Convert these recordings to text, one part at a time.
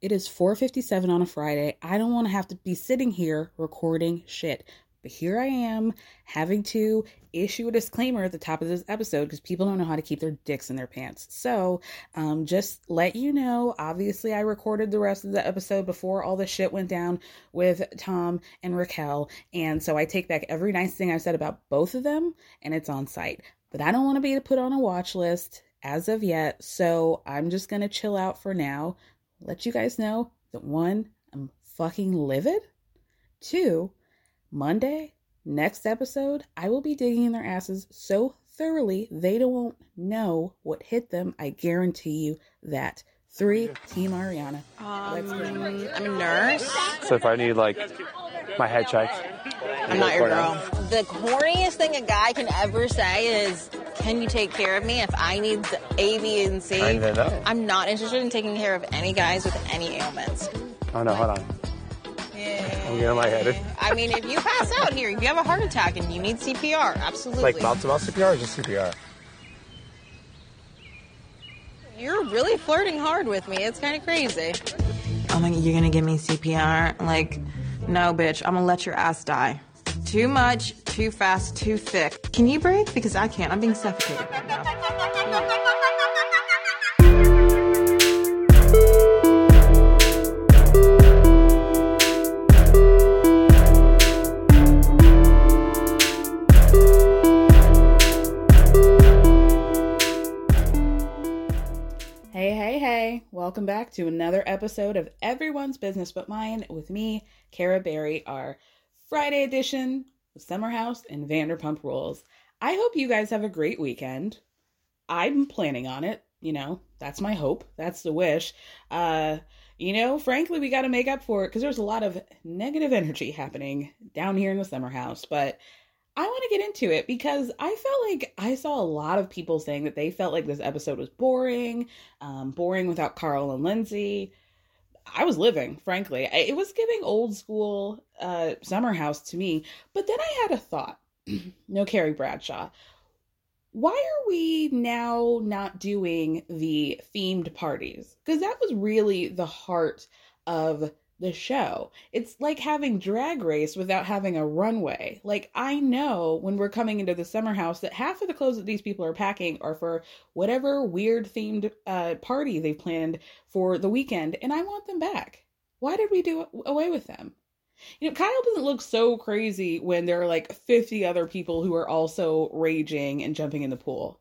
It is 4:57 on a Friday. I don't want to have to be sitting here recording shit. But here I am having to issue a disclaimer at the top of this episode because people don't know how to keep their dicks in their pants. So, um, just let you know, obviously, I recorded the rest of the episode before all the shit went down with Tom and Raquel. And so I take back every nice thing I've said about both of them and it's on site. But I don't want to be put on a watch list as of yet. So I'm just going to chill out for now let you guys know that one, I'm fucking livid. Two, Monday, next episode, I will be digging in their asses so thoroughly they don't know what hit them. I guarantee you that. Three, Team Ariana. Let's. I'm um, a nurse. So if I need like my head checked, I'm not your girl. The corniest thing a guy can ever say is, "Can you take care of me if I need the A, B, and C?" I didn't know. I'm not interested in taking care of any guys with any ailments. Oh no, hold on. I'm getting lightheaded. I mean, if you pass out here, if you have a heart attack and you need CPR, absolutely. Like mouth to mouth CPR or just CPR? You're really flirting hard with me. It's kind of crazy. Oh my, god, you're gonna give me CPR? Like, no, bitch, I'm gonna let your ass die. Too much, too fast, too thick. Can you breathe? Because I can't. I'm being suffocated right now. Hey, hey, hey. Welcome back to another episode of Everyone's Business But Mine with me, Kara Berry, our Friday edition of Summer House and Vanderpump Rules. I hope you guys have a great weekend. I'm planning on it, you know, that's my hope. That's the wish. Uh, you know, frankly, we got to make up for it because there's a lot of negative energy happening down here in the summer house. But I want to get into it because I felt like I saw a lot of people saying that they felt like this episode was boring, um, boring without Carl and Lindsay. I was living, frankly. It was giving old school uh, summer house to me. But then I had a thought. no, Carrie Bradshaw. Why are we now not doing the themed parties? Because that was really the heart of the show. It's like having drag race without having a runway. Like I know when we're coming into the summer house that half of the clothes that these people are packing are for whatever weird themed uh, party they've planned for the weekend, and I want them back. Why did we do away with them? You know, Kyle doesn't look so crazy when there are like 50 other people who are also raging and jumping in the pool.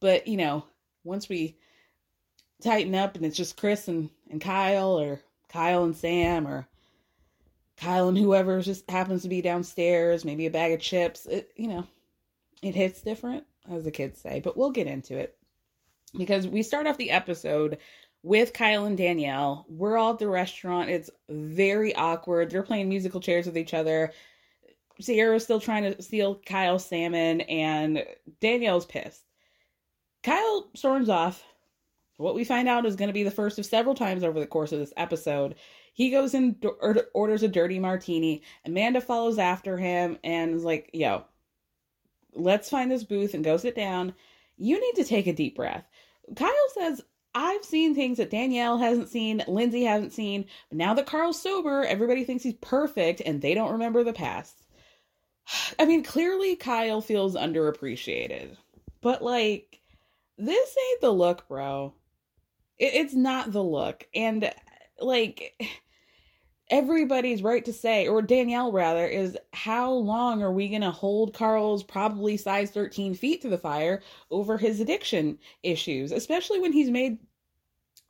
But, you know, once we tighten up and it's just Chris and, and Kyle or Kyle and Sam or Kyle and whoever just happens to be downstairs, maybe a bag of chips, it, you know, it hits different, as the kids say, but we'll get into it. Because we start off the episode with Kyle and Danielle. We're all at the restaurant. It's very awkward. They're playing musical chairs with each other. Ciara's still trying to steal Kyle's salmon, and Danielle's pissed. Kyle storms off. What we find out is going to be the first of several times over the course of this episode. He goes and orders a dirty martini. Amanda follows after him and is like, yo, let's find this booth and go sit down. You need to take a deep breath. Kyle says, I've seen things that Danielle hasn't seen, Lindsay hasn't seen, but now that Carl's sober, everybody thinks he's perfect and they don't remember the past. I mean, clearly Kyle feels underappreciated, but like, this ain't the look, bro. It, it's not the look. And like, everybody's right to say, or Danielle rather, is how long are we going to hold Carl's probably size 13 feet to the fire over his addiction issues, especially when he's made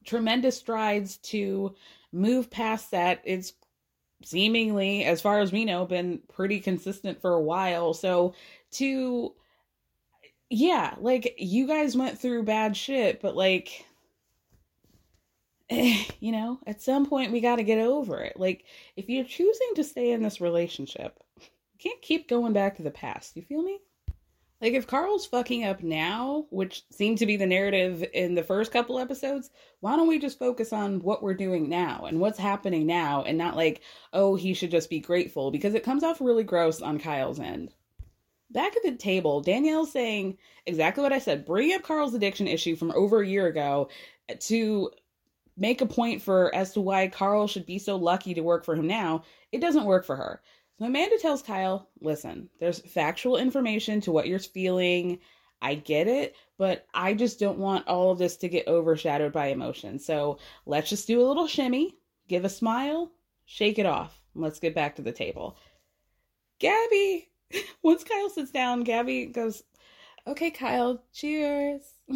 tremendous strides to move past that. It's seemingly, as far as we know, been pretty consistent for a while. So to, yeah, like you guys went through bad shit, but like, you know, at some point we got to get over it. Like, if you're choosing to stay in this relationship, you can't keep going back to the past. You feel me? Like, if Carl's fucking up now, which seemed to be the narrative in the first couple episodes, why don't we just focus on what we're doing now and what's happening now and not like, oh, he should just be grateful because it comes off really gross on Kyle's end. Back at the table, Danielle's saying exactly what I said, bring up Carl's addiction issue from over a year ago to make a point for as to why Carl should be so lucky to work for him now, it doesn't work for her. So Amanda tells Kyle, listen, there's factual information to what you're feeling. I get it, but I just don't want all of this to get overshadowed by emotion. So let's just do a little shimmy, give a smile, shake it off. Let's get back to the table. Gabby, once Kyle sits down, Gabby goes, Okay, Kyle, cheers.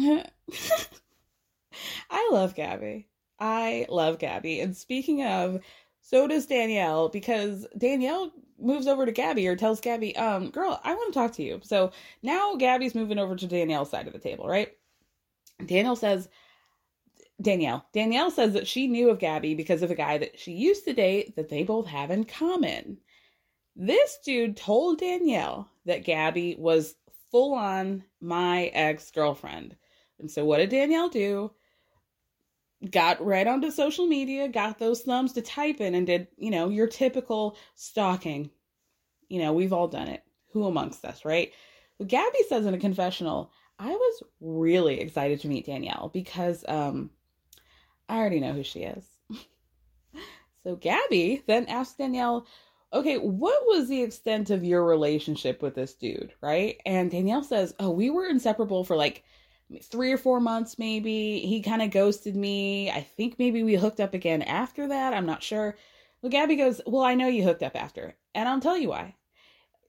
I love Gabby. I love Gabby. And speaking of, so does Danielle because Danielle moves over to Gabby or tells Gabby, um, girl, I want to talk to you. So now Gabby's moving over to Danielle's side of the table, right? Danielle says, Danielle. Danielle says that she knew of Gabby because of a guy that she used to date that they both have in common. This dude told Danielle that Gabby was full on my ex girlfriend. And so what did Danielle do? Got right onto social media, got those thumbs to type in, and did, you know, your typical stalking. You know, we've all done it. Who amongst us, right? Gabby says in a confessional, I was really excited to meet Danielle because um, I already know who she is. so Gabby then asked Danielle, okay, what was the extent of your relationship with this dude, right? And Danielle says, oh, we were inseparable for like three or four months maybe. He kind of ghosted me. I think maybe we hooked up again after that. I'm not sure. Well gabby goes well i know you hooked up after. And i'll tell you why.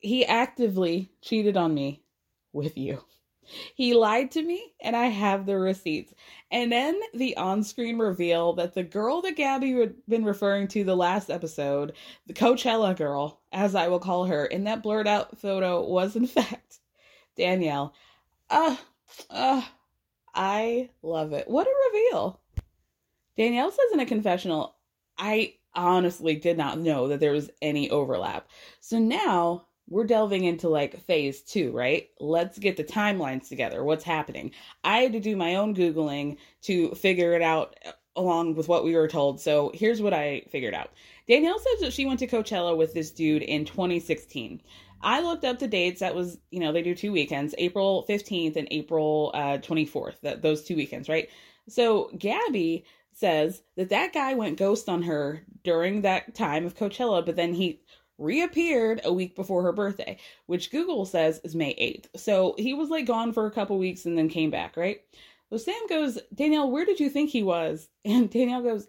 He actively cheated on me with you. He lied to me and i have the receipts. And then the on-screen reveal that the girl that gabby had been referring to the last episode the coachella girl as i will call her in that blurred out photo was in fact danielle. Uh uh, I love it. What a reveal. Danielle says in a confessional, I honestly did not know that there was any overlap. So now we're delving into like phase two, right? Let's get the timelines together. What's happening? I had to do my own Googling to figure it out along with what we were told. So here's what I figured out. Danielle says that she went to Coachella with this dude in 2016. I looked up the dates. That was, you know, they do two weekends, April 15th and April uh, 24th, that, those two weekends, right? So Gabby says that that guy went ghost on her during that time of Coachella, but then he reappeared a week before her birthday, which Google says is May 8th. So he was like gone for a couple weeks and then came back, right? So Sam goes, Danielle, where did you think he was? And Danielle goes,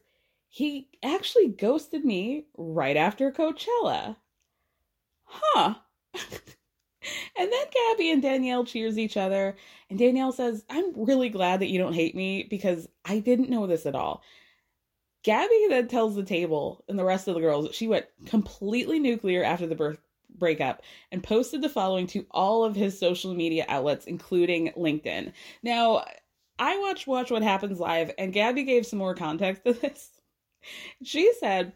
he actually ghosted me right after Coachella. Huh. and then Gabby and Danielle cheers each other. And Danielle says, I'm really glad that you don't hate me because I didn't know this at all. Gabby then tells the table and the rest of the girls that she went completely nuclear after the birth breakup and posted the following to all of his social media outlets, including LinkedIn. Now, I watched Watch What Happens Live, and Gabby gave some more context to this. She said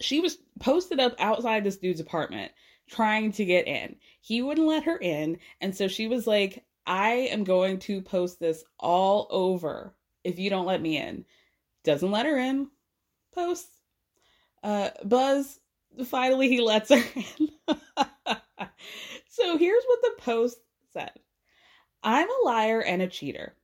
she was posted up outside this dude's apartment trying to get in. He wouldn't let her in, and so she was like, I am going to post this all over if you don't let me in. Doesn't let her in. Posts. Uh, Buzz finally he lets her in. so here's what the post said I'm a liar and a cheater.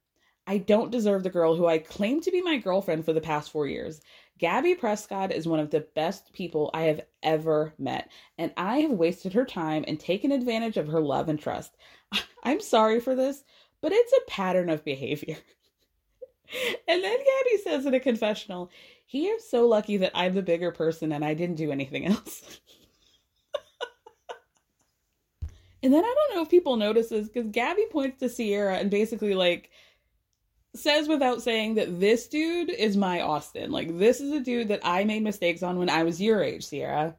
I don't deserve the girl who I claim to be my girlfriend for the past four years. Gabby Prescott is one of the best people I have ever met, and I have wasted her time and taken advantage of her love and trust. I'm sorry for this, but it's a pattern of behavior. and then Gabby says in a confessional, he is so lucky that I'm the bigger person and I didn't do anything else. and then I don't know if people notice this because Gabby points to Ciara and basically like says without saying that this dude is my Austen. Like this is a dude that I made mistakes on when I was your age, Ciara.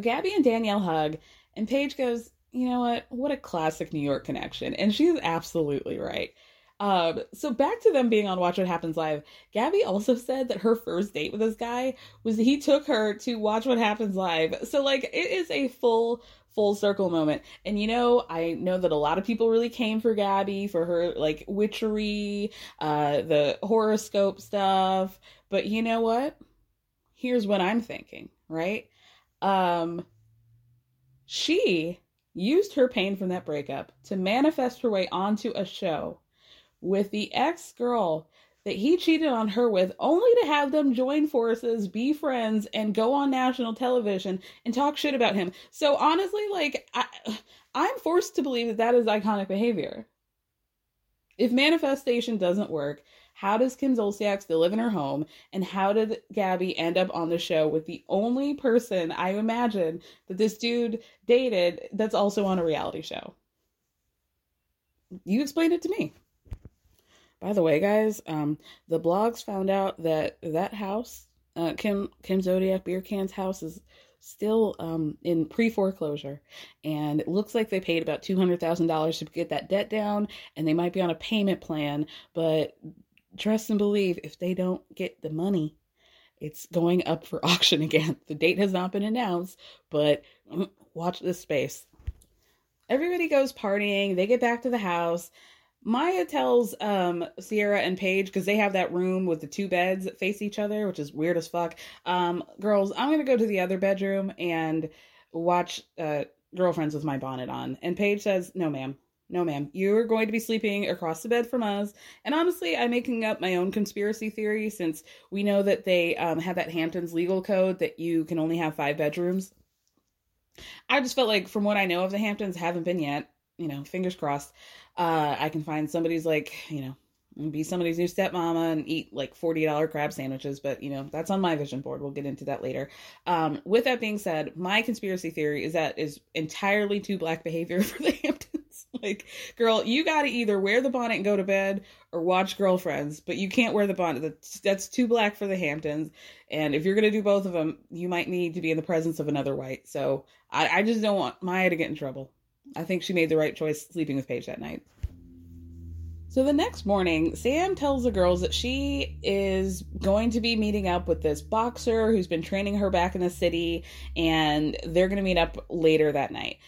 Gabby and Danielle hug, and Paige goes, you know what? What a classic New York connection. And she's absolutely right. Um, so back to them being on Watch What Happens Live. Gabby also said that her first date with this guy was he took her to Watch What Happens Live. So like it is a full full circle moment. And you know, I know that a lot of people really came for Gabby for her like witchery, uh the horoscope stuff, but you know what? Here's what I'm thinking, right? Um she used her pain from that breakup to manifest her way onto a show with the ex girl that he cheated on her with, only to have them join forces, be friends, and go on national television and talk shit about him. So honestly, like, I, I'm forced to believe that that is iconic behavior. If manifestation doesn't work, how does Kim Zolciak still live in her home? And how did Gabby end up on the show with the only person I imagine that this dude dated that's also on a reality show? You explain it to me. By the way, guys, um, the blogs found out that that house, uh, Kim Kim Zolciak-Biermann's house, is still um, in pre foreclosure, and it looks like they paid about two hundred thousand dollars to get that debt down, and they might be on a payment plan. But trust and believe, if they don't get the money, it's going up for auction again. The date has not been announced, but mm, watch this space. Everybody goes partying. They get back to the house. Maya tells um Ciara and Paige because they have that room with the two beds that face each other, which is weird as fuck. Um, girls, I'm gonna go to the other bedroom and watch uh girlfriends with my bonnet on. And Paige says, No, ma'am. No, ma'am. You're going to be sleeping across the bed from us. And honestly, I'm making up my own conspiracy theory since we know that they um, have that Hamptons legal code that you can only have five bedrooms. I just felt like, from what I know of the Hamptons, haven't been yet. You know, fingers crossed uh, I can find somebody's like, you know, be somebody's new stepmama and eat like $40 crab sandwiches, but you know, that's on my vision board. We'll get into that later. Um, with that being said, my conspiracy theory is that is entirely too black behavior for the Hamptons. like, girl, you got to either wear the bonnet and go to bed or watch girlfriends, but you can't wear the bonnet. That's, that's too black for the Hamptons. And if you're going to do both of them, you might need to be in the presence of another white. So I, I just don't want Maya to get in trouble. I think she made the right choice sleeping with Paige that night. So the next morning, Sam tells the girls that she is going to be meeting up with this boxer who's been training her back in the city, and they're going to meet up later that night.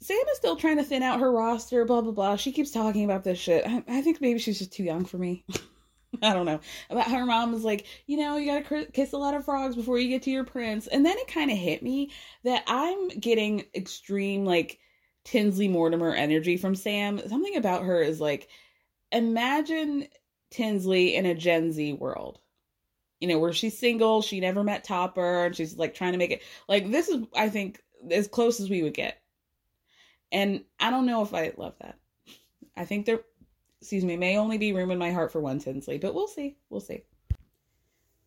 Sam is still trying to thin out her roster, blah, blah, blah. She keeps talking about this shit. I, I think maybe she's just too young for me. I don't know. About her mom was like, you know, you gotta kiss a lot of frogs before you get to your prince. And then it kind of hit me that I'm getting extreme, like, Tinsley Mortimer energy from Sam. Something about her is like, imagine Tinsley in a Gen Z world. You know, where she's single, she never met Topper, and she's like trying to make it like this is I think as close as we would get. And I don't know if I love that. I think there excuse me, may only be room in my heart for one Tinsley, but we'll see. We'll see.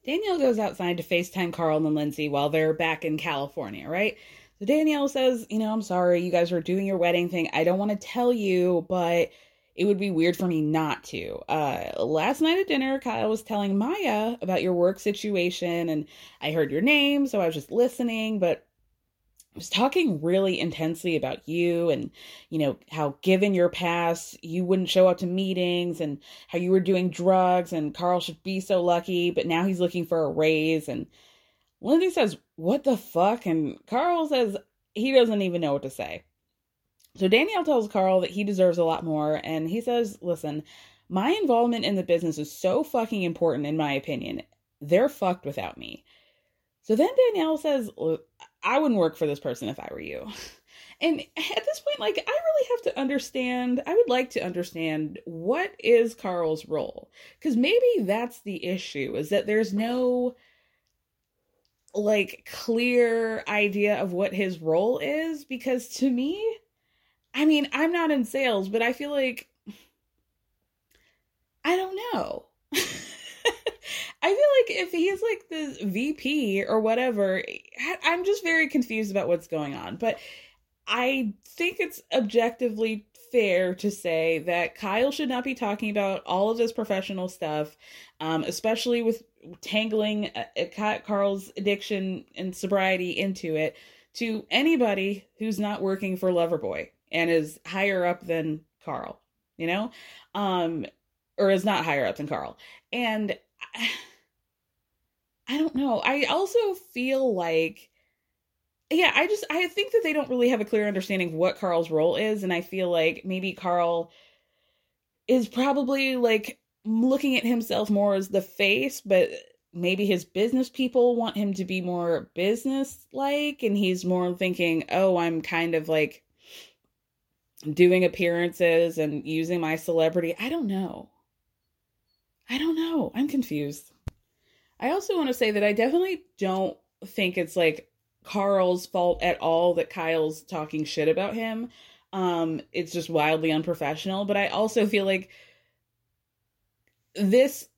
Danielle goes outside to FaceTime Carl and Lindsay while they're back in California, right? So Danielle says, You know, I'm sorry, you guys were doing your wedding thing. I don't want to tell you, but it would be weird for me not to. Uh, last night at dinner, Kyle was telling Maya about your work situation, and I heard your name, so I was just listening, but I was talking really intensely about you and you know how given your past you wouldn't show up to meetings and how you were doing drugs and Carl should be so lucky but now he's looking for a raise and Lindsay says what the fuck and Carl says he doesn't even know what to say. So Danielle tells Carl that he deserves a lot more and he says listen my involvement in the business is so fucking important in my opinion. They're fucked without me. So then Danielle says, I wouldn't work for this person if I were you. And at this point, like, I really have to understand, I would like to understand what is Carl's role. Because maybe that's the issue, is that there's no like clear idea of what his role is. Because to me, I mean, I'm not in sales, but I feel like I don't know. I feel like if he's like the VP or whatever, I'm just very confused about what's going on. But I think it's objectively fair to say that Kyle should not be talking about all of this professional stuff, um, especially with tangling uh, Carl's addiction and sobriety into it, to anybody who's not working for Loverboy and is higher up than Carl, you know, um, or is not higher up than Carl. And. I, I don't know. I also feel like yeah, I just I think that they don't really have a clear understanding of what Carl's role is and I feel like maybe Carl is probably like looking at himself more as the face, but maybe his business people want him to be more business like and he's more thinking, "Oh, I'm kind of like doing appearances and using my celebrity." I don't know. I don't know. I'm confused. I also want to say that I definitely don't think it's like Carl's fault at all that Kyle's talking shit about him. Um, it's just wildly unprofessional. But I also feel like this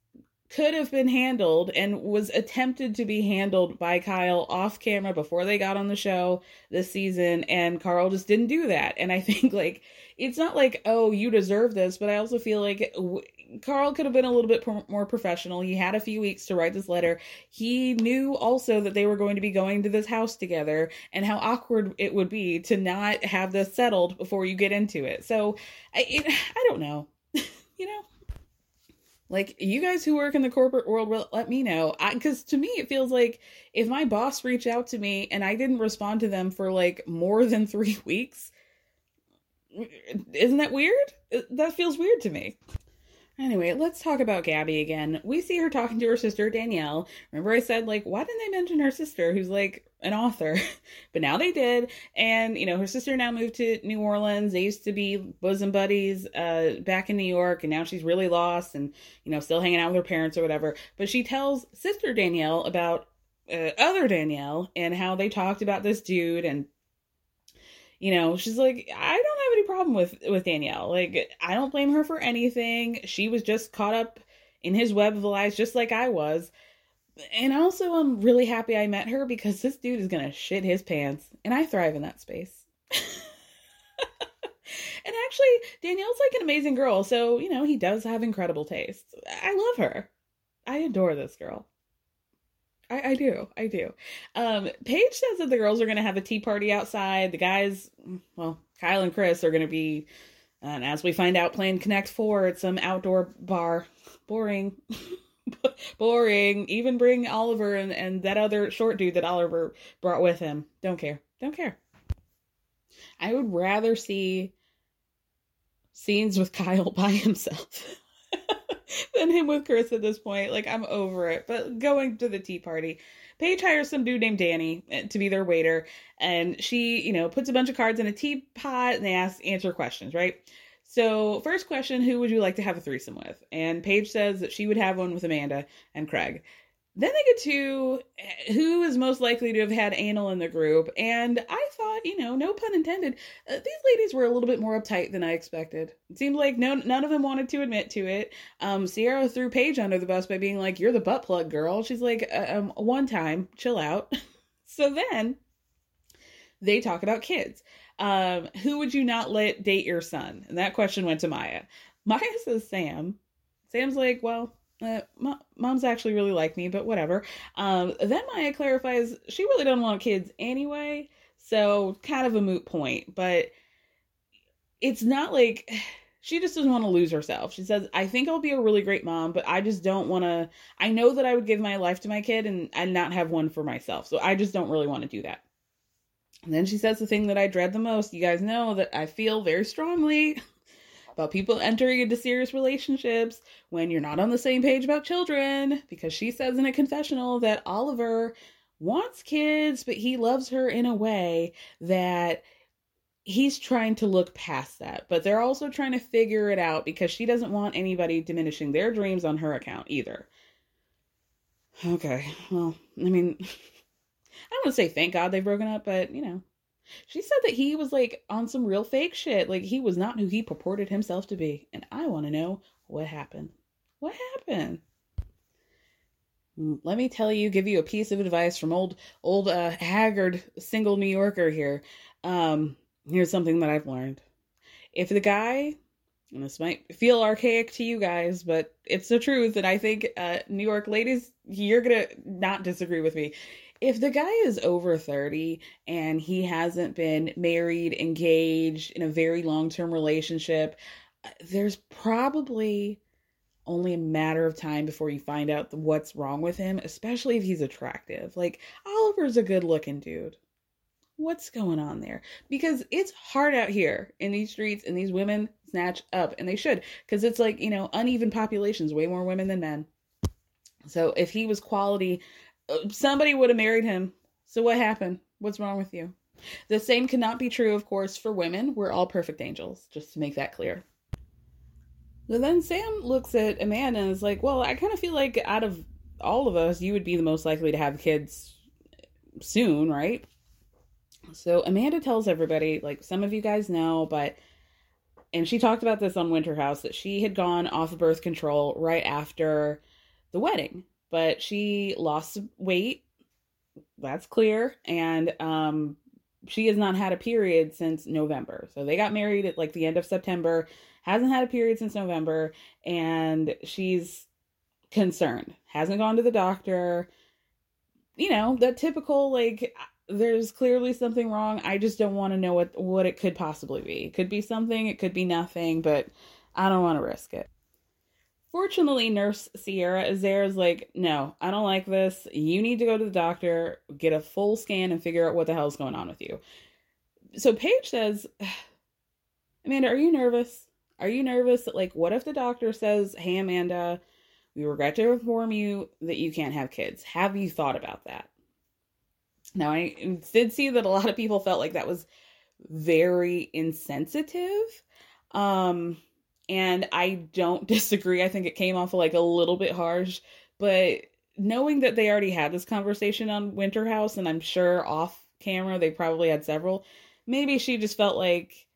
could have been handled and was attempted to be handled by Kyle off camera before they got on the show this season and Carl just didn't do that. And I think like it's not like oh you deserve this but I also feel like w- Carl could have been a little bit more professional. He had a few weeks to write this letter. He knew also that they were going to be going to this house together and how awkward it would be to not have this settled before you get into it. So I it, I don't know. You know like you guys who work in the corporate world let me know. Because to me it feels like if my boss reached out to me and i didn't respond to them for like more than three weeks isn't that weird? That feels weird to me Anyway, let's talk about Gabby again. We see her talking to her sister Danielle. Remember, I said, like, why didn't they mention her sister, who's like an author? but now they did. And, you know, her sister now moved to New Orleans. They used to be bosom buddies uh, back in New York, and now she's really lost and, you know, still hanging out with her parents or whatever. But she tells sister Danielle about uh, other Danielle and how they talked about this dude and you know she's like i don't have any problem with with danielle. Like i don't blame her for anything. She was just caught up in his web of lies just like i was. And also i'm really happy i met her because this dude is gonna shit his pants and i thrive in that space. And actually danielle's like an amazing girl so you know he does have incredible taste i love her. I adore this girl I, I do. I do. Um, Paige says that the girls are going to have a tea party outside. The guys, well, Kyle and Chris are going to be, and as we find out, playing Connect Four at some outdoor bar. Boring. Boring. Even bring Oliver and, and that other short dude that Oliver brought with him. Don't care. Don't care. I would rather see scenes with Kyle by himself. than him with Chris at this point. Like, I'm over it. But going to the tea party, Paige hires some dude named Danny eh, to be their waiter. And she, you know, puts a bunch of cards in a teapot and they ask, answer questions, right? So, first question Who would you like to have a threesome with? And Paige says that she would have one with Amanda and Craig. Then they get to eh, who is most likely to have had anal in the group. And I thought, you know, no pun intended, uh, these ladies were a little bit more uptight than I expected. It seemed like no, none of them wanted to admit to it. Um, Ciara threw Paige under the bus by being like, you're the butt plug girl. She's like, uh, um, one time, chill out. so then they talk about kids. Um, who would you not let date your son? And that question went to Maya. Maya says Sam. Sam's like, well, uh, mom's actually really like me, but whatever. Um, then Maya clarifies she really doesn't want kids anyway, so kind of a moot point. But it's not like she just doesn't want to lose herself. She says, I think I'll be a really great mom, but I just don't want to. I know that I would give my life to my kid and, and not have one for myself. So I just don't really want to do that. And then she says the thing that I dread the most. You guys know that I feel very strongly about people entering into serious relationships when you're not on the same page about children because she says in a confessional that Oliver wants kids, but he loves her in a way that he's trying to look past that. But they're also trying to figure it out because she doesn't want anybody diminishing their dreams on her account either. Okay, well, I mean, I don't want to say thank God they've broken up, but you know, she said that he was like on some real fake shit. Like he was not who he purported himself to be. And I want to know what happened. What happened? Let me tell you, give you a piece of advice from old, old, uh, haggard single New Yorker here. Um, here's something that I've learned. If the guy, and this might feel archaic to you guys, but it's the truth, and I think, uh, New York ladies, you're gonna not disagree with me if the guy is over 30 and he hasn't been married, engaged in a very long term relationship, uh, there's probably only a matter of time before you find out what's wrong with him, especially if he's attractive. Like, Oliver's a good looking dude. What's going on there? Because it's hard out here in these streets, and these women snatch up, and they should, because it's like, you know, uneven populations, way more women than men. So if he was quality somebody would have married him. So what happened? What's wrong with you? The same cannot be true, of course, for women. We're all perfect angels, just to make that clear. So then Sam looks at Amanda and is like, Well, I kind of feel like out of all of us, you would be the most likely to have kids soon, right? So Amanda tells everybody, like some of you guys know, but and she talked about this on Winter House that she had gone off of birth control right after the wedding but she lost weight. That's clear. And um, she has not had a period since November. So they got married at like the end of September, hasn't had a period since November, and she's concerned. Hasn't gone to the doctor. You know, the typical like there's clearly something wrong. I just don't want to know what what it could possibly be. It could be something, it could be nothing, but I don't want to risk it. Fortunately, Nurse Ciara is there, is like, no, I don't like this. You need to go to the doctor, get a full scan, and figure out what the hell's going on with you. So Paige says, Amanda, are you nervous? Are you nervous that, like, what if the doctor says, hey, Amanda, we regret to inform you that you can't have kids? Have you thought about that? Now, I did see that a lot of people felt like that was very insensitive. Um, and I don't disagree. I think it came off like a little bit harsh, but knowing that they already had this conversation on Winter House, and I'm sure off camera they probably had several, maybe she just felt like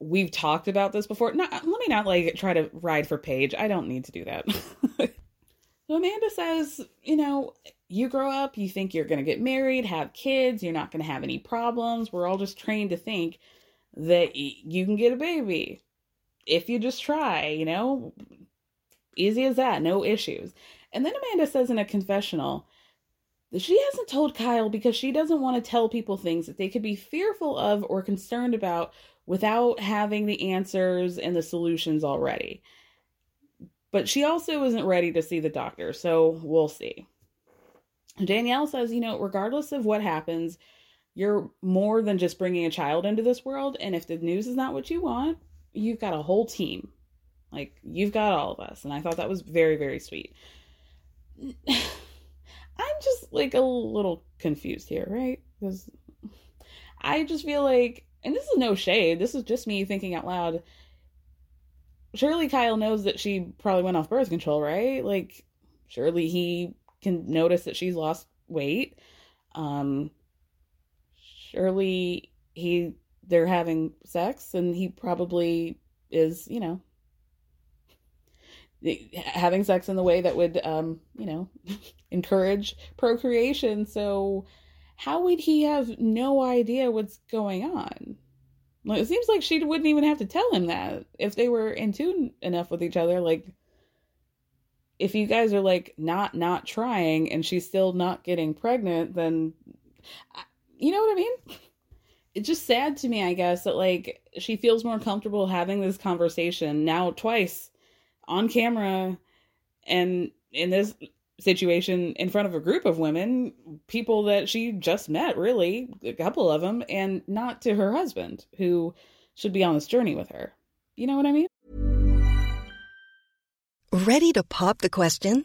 we've talked about this before. Not, let me not like try to ride for Paige. I don't need to do that. so Amanda says, you know, you grow up, you think you're going to get married, have kids, you're not going to have any problems. We're all just trained to think that you can get a baby if you just try, you know, easy as that, no issues. And then Amanda says in a confessional she hasn't told Kyle because she doesn't want to tell people things that they could be fearful of or concerned about without having the answers and the solutions already. But she also isn't ready to see the doctor, so we'll see. Danielle says, you know, regardless of what happens, you're more than just bringing a child into this world. And if the news is not what you want, you've got a whole team. Like you've got all of us. And I thought that was very, very sweet. I'm just like a little confused here, right? Because I just feel like, and this is no shade, this is just me thinking out loud. Surely Kyle knows that she probably went off birth control, right? Like, surely he can notice that she's lost weight. Um, surely he they're having sex, and he probably is, you know, having sex in the way that would, um, you know, encourage procreation. So, how would he have no idea what's going on? Like, it seems like she wouldn't even have to tell him that if they were in tune enough with each other. Like, if you guys are like not not trying and she's still not getting pregnant, then you know what I mean? It's just sad to me, I guess, that like she feels more comfortable having this conversation now twice on camera and in this situation in front of a group of women, people that she just met, really, a couple of them, and not to her husband, who should be on this journey with her. You know what I mean? Ready to pop the question?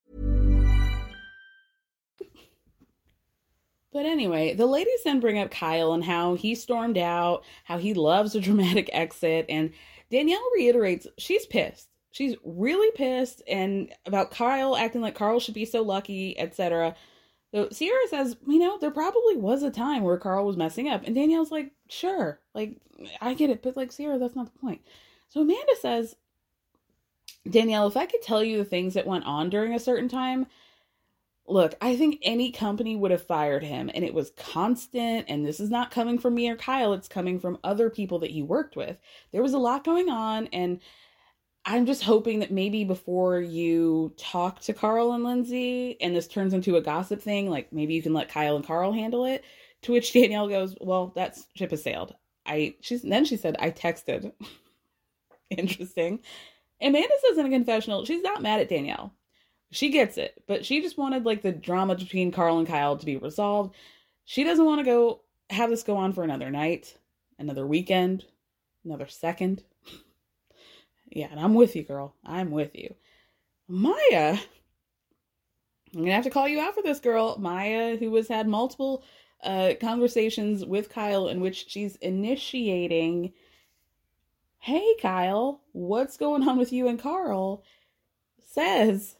But anyway, the ladies then bring up Kyle and how he stormed out, how he loves a dramatic exit, and Danielle reiterates she's pissed. She's really pissed and about Kyle acting like Carl should be so lucky, etc. So Ciara says, you know, there probably was a time where Carl was messing up, and Danielle's like, sure, like I get it, but like Ciara, that's not the point. So Amanda says, Danielle, if I could tell you the things that went on during a certain time, look, I think any company would have fired him, and it was constant. And this is not coming from me or Kyle, it's coming from other people that he worked with. There was a lot going on, and I'm just hoping that maybe before you talk to Carl and Lindsay, and this turns into a gossip thing, like maybe you can let Kyle and Carl handle it. To which Danielle goes, "Well, that ship has sailed." I she's then she said, "I texted." Interesting. Amanda says in a confessional she's not mad at Danielle. She gets it, but she just wanted like the drama between Carl and Kyle to be resolved. She doesn't want to go have this go on for another night, another weekend, another second. yeah, and I'm with you, girl. I'm with you. Maya, I'm gonna have to call you out for this, girl. Maya, who has had multiple uh, conversations with Kyle in which she's initiating, "Hey, Kyle, what's going on with you and Carl?" Says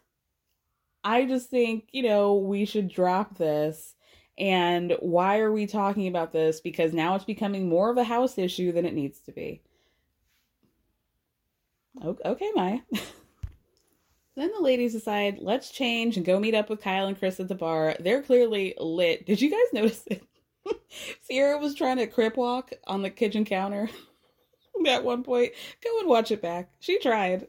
I just think, you know, we should drop this. And why are we talking about this? Because now it's becoming more of a house issue than it needs to be. Okay, Maya. then the ladies decide, let's change and go meet up with Kyle and Chris at the bar. They're clearly lit. Did you guys notice it? Ciara was trying to crip walk on the kitchen counter at one point. Go and watch it back. She tried.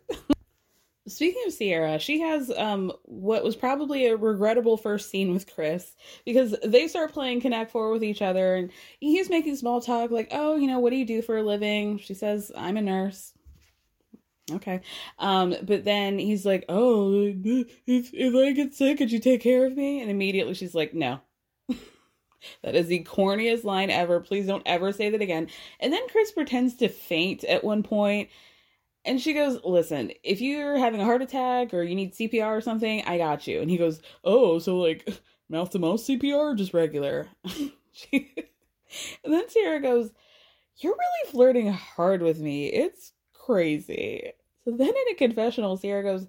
Speaking of Ciara, she has um what was probably a regrettable first scene with Chris because they start playing Connect Four with each other and he's making small talk like, "Oh, you know, what do you do for a living?" She says, "I'm a nurse." Okay. Um but then he's like, "Oh, if if I get sick, could you take care of me?" And immediately she's like, "No." that is the corniest line ever. Please don't ever say that again. And then Chris pretends to faint at one point and she goes, Listen, if you're having a heart attack or you need CPR or something, I got you. And he goes, Oh, so like mouth to mouth CPR or just regular? and then Ciara goes, You're really flirting hard with me. It's crazy. So then in a confessional, Ciara goes,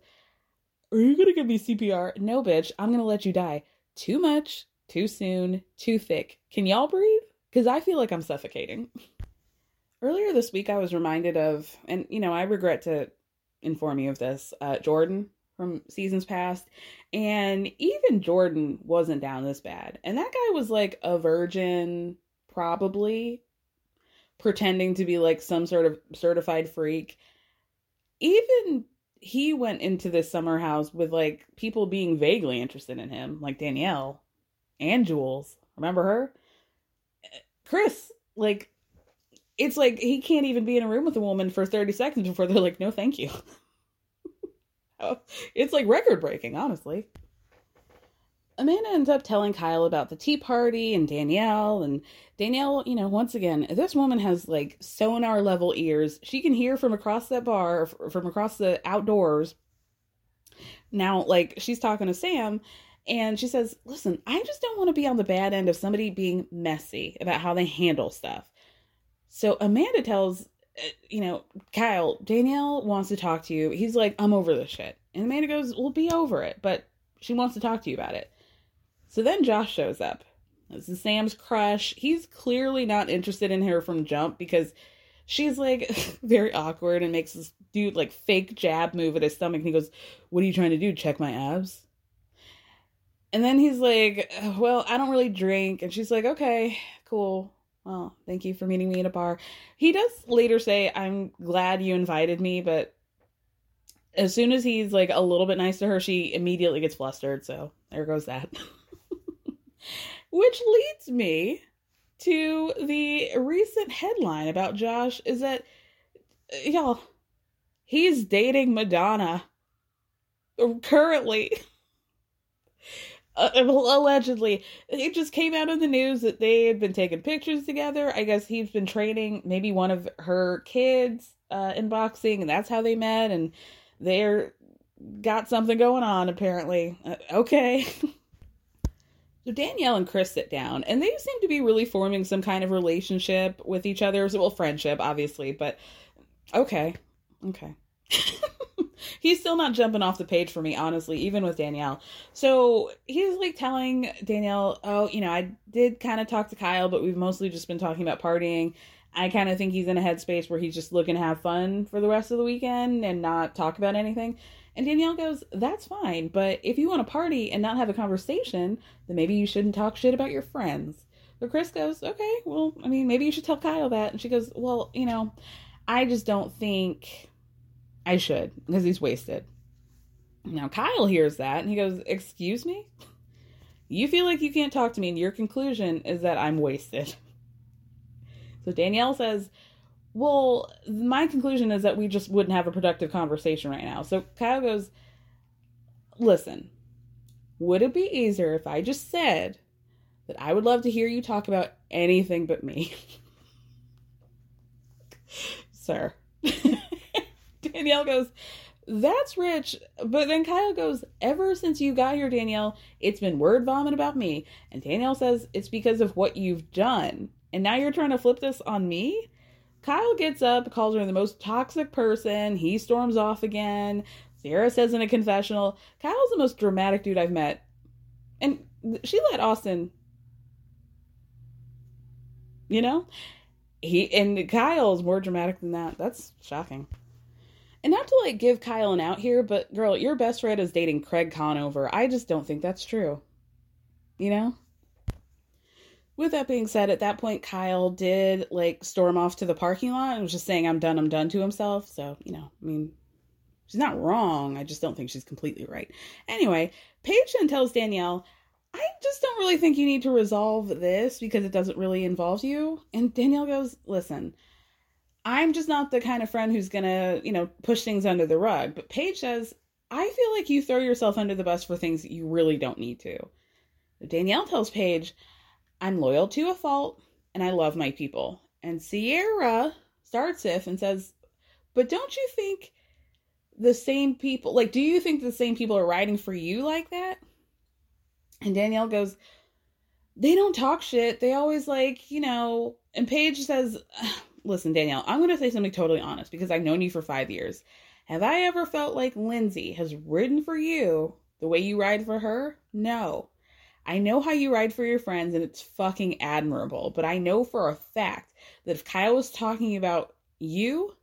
Are you going to give me CPR? No, bitch. I'm going to let you die. Too much, too soon, too thick. Can y'all breathe? Because I feel like I'm suffocating. Earlier this week, I was reminded of, and you know, I regret to inform you of this, uh, Jordan from seasons past. And even Jordan wasn't down this bad. And that guy was like a virgin, probably pretending to be like some sort of certified freak. Even he went into this summer house with like people being vaguely interested in him, like Danielle and Jules. Remember her? Chris, like, it's like he can't even be in a room with a woman for 30 seconds before they're like, no, thank you. Oh, it's like record breaking, honestly. Amanda ends up telling Kyle about the tea party and Danielle. And Danielle, you know, once again, this woman has like sonar level ears. She can hear from across that bar, from across the outdoors. Now, like, she's talking to Sam and she says, Listen, I just don't want to be on the bad end of somebody being messy about how they handle stuff. So Amanda tells, uh, you know, Kyle, Danielle wants to talk to you. He's like, I'm over this shit. And Amanda goes, We'll be over it, but she wants to talk to you about it. So then Josh shows up. This is Sam's crush. He's clearly not interested in her from jump because she's like very awkward and makes this dude like fake jab move at his stomach. And he goes, What are you trying to do? Check my abs? And then he's like, Well, I don't really drink. And she's like, Okay, cool. Well, thank you for meeting me in a bar. He does later say, I'm glad you invited me, but as soon as he's like a little bit nice to her, she immediately gets flustered. So there goes that. Which leads me to the recent headline about Josh is that, y'all, he's dating Madonna currently. Uh, allegedly, it just came out in the news that they had been taking pictures together. I guess he's been training maybe one of her kids uh, in boxing, and that's how they met. And they're got something going on apparently. Uh, okay. So Danielle and Chris sit down, and they seem to be really forming some kind of relationship with each other. So, well, friendship, obviously, but okay, okay. he's still not jumping off the page for me, honestly, even with Danielle. So he's like telling Danielle, "Oh, you know, I did kind of talk to Kyle, but we've mostly just been talking about partying." I kind of think he's in a headspace where he's just looking to have fun for the rest of the weekend and not talk about anything. And Danielle goes, That's fine, but if you want to party and not have a conversation, then maybe you shouldn't talk shit about your friends. But Chris goes, Okay, well, I mean, maybe you should tell Kyle that. And she goes, Well, you know, I just don't think I should because he's wasted. Now, Kyle hears that and he goes, Excuse me? You feel like you can't talk to me, and your conclusion is that I'm wasted. So Danielle says, well, my conclusion is that we just wouldn't have a productive conversation right now. So Kyle goes, Listen, would it be easier if I just said that I would love to hear you talk about anything but me? Sir. Danielle goes, That's rich. But then Kyle goes, Ever since you got here, Danielle, it's been word vomit about me. And Danielle says, It's because of what you've done. And now you're trying to flip this on me? Kyle gets up, calls her the most toxic person. He storms off again. Ciara says in a confessional, Kyle's the most dramatic dude I've met. And she let Austen, you know? He and Kyle's more dramatic than that. That's shocking. And not to like give Kyle an out here, but girl, your best friend is dating Craig Conover. I just don't think that's true. You know? with that being said, at that point, Kyle did like storm off to the parking lot and was just saying, I'm done, I'm done to himself. So, you know, I mean, she's not wrong. I just don't think she's completely right. Anyway, Paige then tells Danielle, I just don't really think you need to resolve this because it doesn't really involve you. And Danielle goes, Listen, I'm just not the kind of friend who's gonna, you know, push things under the rug. But Paige says, I feel like you throw yourself under the bus for things that you really don't need to. Danielle tells Paige, I'm loyal to a fault and I love my people. And Ciara starts if and says, But don't you think the same people, like, do you think the same people are riding for you like that? And Danielle goes, They don't talk shit. They always like, you know, and Paige says, Listen, Danielle, I'm going to say something totally honest because I've known you for five years. Have I ever felt like Lindsay has ridden for you the way you ride for her? No. I know how you ride for your friends and it's fucking admirable, but I know for a fact that if Kyle was talking about you,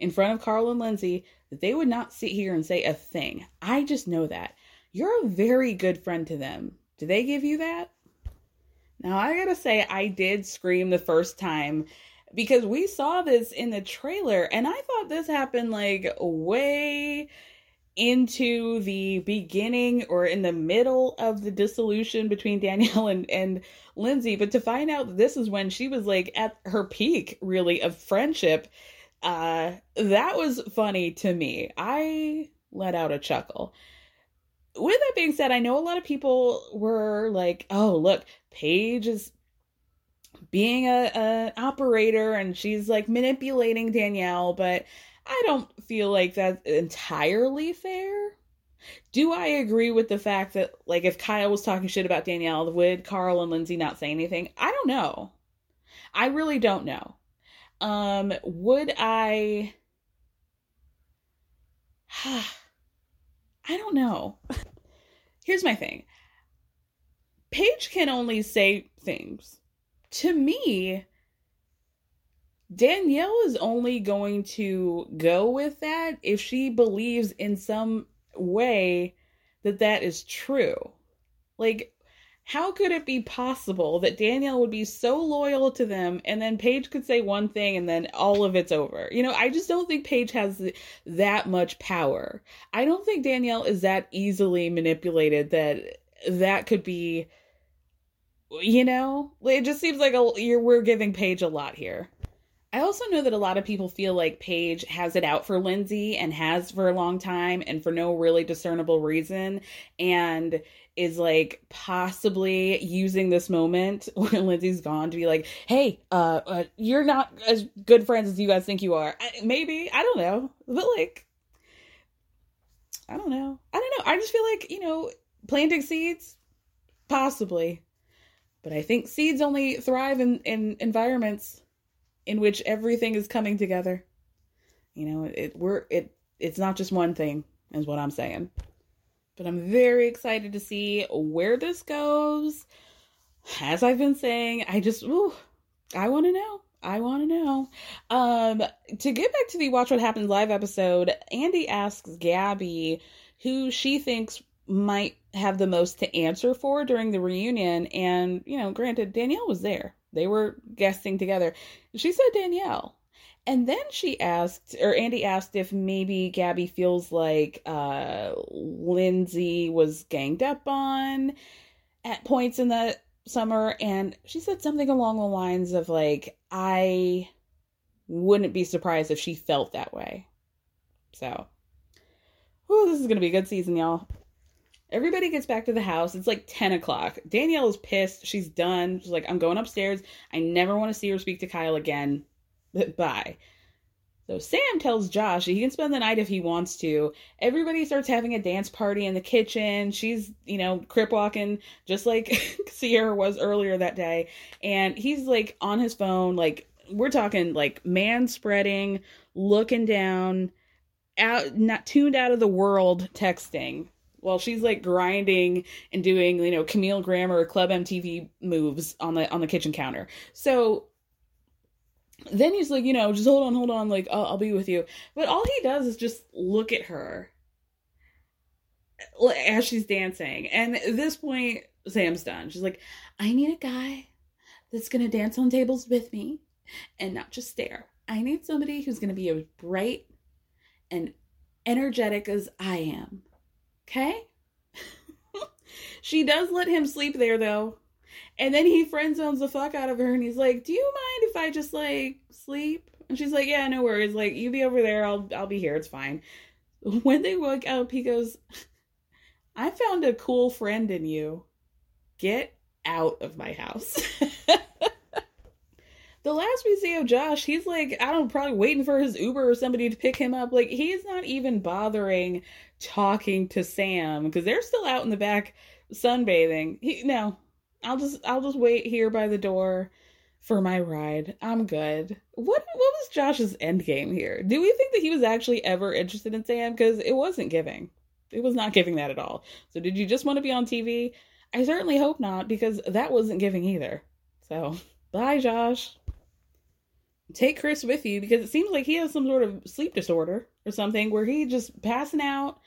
in front of Carl and Lindsay that they would not sit here and say a thing. I just know that. You're a very good friend to them. Do they give you that? Now, I gotta say, I did scream the first time because we saw this in the trailer and I thought this happened like way into the beginning or in the middle of the dissolution between Danielle and, and Lindsay. But to find out this is when she was like at her peak, really, of friendship, uh, that was funny to me. I let out a chuckle. With that being said, I know a lot of people were like, oh, look, Paige is being a, a operator and she's like manipulating Danielle, but I don't feel like that's entirely fair. Do I agree with the fact that like if Kyle was talking shit about Danielle, would Carl and Lindsay not say anything? I don't know. I really don't know. Um would I I don't know. Here's my thing. Paige can only say things to me, Danielle is only going to go with that if she believes in some way that that is true. Like, how could it be possible that Danielle would be so loyal to them and then Paige could say one thing and then all of it's over? You know, I just don't think Paige has that much power. I don't think Danielle is that easily manipulated that that could be you know, it just seems like a, you're, we're giving Paige a lot here. I also know that a lot of people feel like Paige has it out for Lindsay and has for a long time and for no really discernible reason and is like possibly using this moment when Lindsay's gone to be like, "Hey, uh, uh you're not as good friends as you guys think you are." I, maybe, I don't know. But like I don't know. I don't know. I just feel like, you know, planting seeds possibly but I think seeds only thrive in, in environments in which everything is coming together. You know, it we're it it's not just one thing, is what I'm saying. But I'm very excited to see where this goes. As I've been saying, I just ooh, I want to know. I want to know. Um, to get back to the Watch What Happens live episode, Andy asks Gabby who she thinks might have the most to answer for during the reunion. And, you know, granted, Danielle was there. They were guesting together. She said Danielle. And then she asked, or Andy asked if maybe Gabby feels like uh, Lindsay was ganged up on at points in the summer. And she said something along the lines of, like, I wouldn't be surprised if she felt that way. So, oh, this is going to be a good season, y'all. Everybody gets back to the house. It's like 10 o'clock. Danielle is pissed. She's done. She's like, I'm going upstairs. I never want to see or speak to Kyle again. Bye. So Sam tells Josh he can spend the night if he wants to. Everybody starts having a dance party in the kitchen. She's, you know, crip walking just like Ciara was earlier that day. And he's like on his phone, like we're talking like man spreading, looking down, out not tuned out of the world texting while she's like grinding and doing you know Camille Grammer Club MTV moves on the on the kitchen counter. So then he's like, you know, just hold on, hold on, like I'll, I'll be with you. But all he does is just look at her as she's dancing. And at this point, Sam's done. She's like, I need a guy that's gonna dance on tables with me and not just stare. I need somebody who's gonna be as bright and energetic as I am Okay? she does let him sleep there though. And then he friend zones the fuck out of her and he's like, Do you mind if I just like sleep? And she's like, Yeah, no worries. Like, you be over there, I'll I'll be here, it's fine. When they woke up, he goes, I found a cool friend in you. Get out of my house. the last we see of Josh, he's like, I don't know, probably waiting for his Uber or somebody to pick him up. Like, he's not even bothering talking to Sam because they're still out in the back sunbathing. He no, I'll just I'll just wait here by the door for my ride. I'm good. What what was Josh's end game here? Do we think that he was actually ever interested in Sam? Because it wasn't giving. It was not giving that at all. So did you just want to be on TV? I certainly hope not, because that wasn't giving either. So bye, Josh. take Chris with you because it seems like he has some sort of sleep disorder or something where he just passing out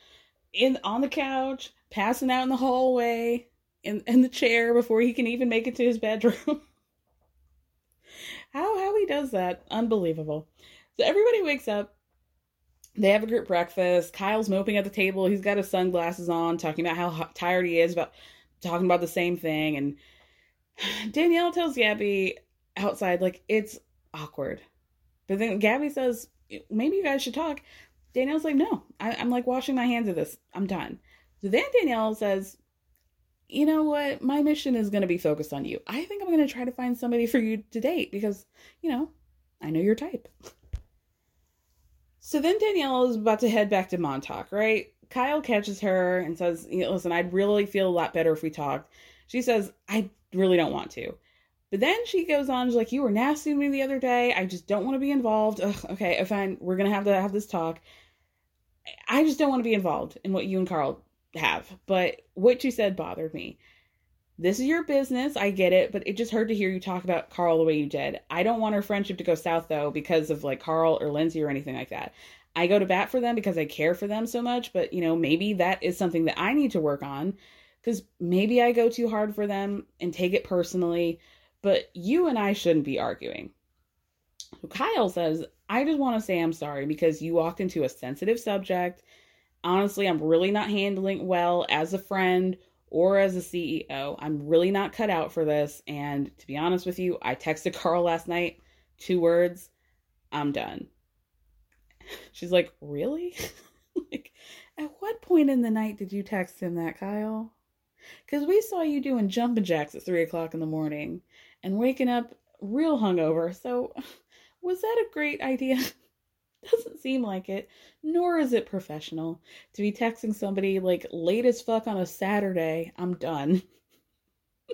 in on the couch, passing out in the hallway, in in the chair before he can even make it to his bedroom. how how he does that, unbelievable. So everybody wakes up. They have a group breakfast. Kyle's moping at the table. He's got his sunglasses on, talking about how tired he is about talking about the same thing. And Danielle tells Gabby outside, like, it's awkward. But then Gabby says, maybe you guys should talk. Danielle's like, no, I, am like washing my hands of this. I'm done. So then Danielle says, you know what? My mission is going to be focused on you. I think I'm going to try to find somebody for you to date because, you know, I know your type. So then Danielle is about to head back to Montauk, right? Kyle catches her and says, listen, I'd really feel a lot better if we talked. She says, I really don't want to. But then she goes on, she's like, You were nasty to me the other day. I just don't want to be involved. Ugh, okay, fine. We're to have to have this talk. I just don't want to be involved in what you and Carl have. But what you said bothered me. This is your business. I get it. But it just hurt to hear you talk about Carl the way you did. I don't want our friendship to go south, though, because of like Carl or Lindsay or anything like that. I go to bat for them because I care for them so much. But, you know, maybe that is something that I need to work on because maybe I go too hard for them and take it personally but you and I shouldn't be arguing. Kyle says, I just want to say I'm sorry because you walked into a sensitive subject. Honestly, I'm really not handling well as a friend or as a CEO. I'm really not cut out for this. And to be honest with you, I texted Carl last night, two words, I'm done. She's like, Really? like, at what point in the night did you text him that, Kyle? Because we saw you doing jumping jacks at three o'clock in the morning and waking up real hungover. So, was that a great idea? Doesn't seem like it, nor is it professional to be texting somebody like late as fuck on a Saturday. I'm done.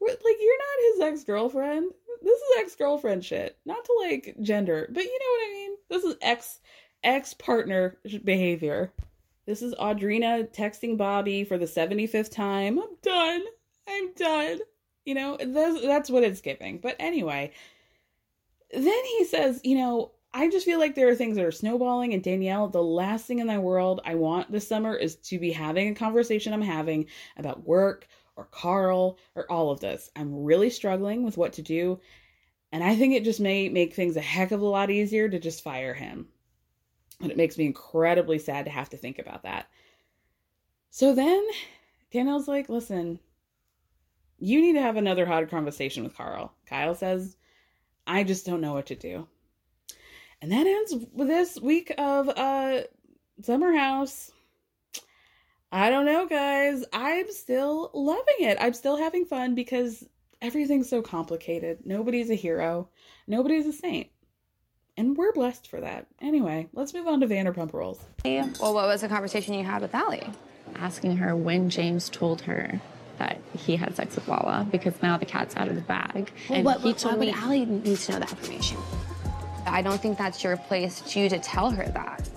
like, you're not his ex girlfriend. This is ex girlfriend shit. Not to like gender, but you know what I mean? This is ex ex partner behavior. This is Audrina texting Bobby for the 75th time. I'm done. I'm done. You know, that's, that's what it's giving. But anyway, then he says, you know, I just feel like there are things that are snowballing. And Danielle, the last thing in my world I want this summer is to be having a conversation I'm having about work or Carl or all of this. I'm really struggling with what to do. And I think it just may make things a heck of a lot easier to just fire him. And it makes me incredibly sad to have to think about that. So then Danielle's like, listen, you need to have another hard conversation with Carl. Kyle says, I just don't know what to do. And that ends with this week of uh Summer House. I don't know, guys. I'm still loving it. I'm still having fun because everything's so complicated. Nobody's a hero. Nobody's a saint. And we're blessed for that. Anyway, let's move on to Vanderpump Rules. Well, what was the conversation you had with Allie? Asking her when James told her that he had sex with Lala because now the cat's out of the bag. Well, and what, he why told would me Allie need to know that information? I don't think that's your place to to tell her that.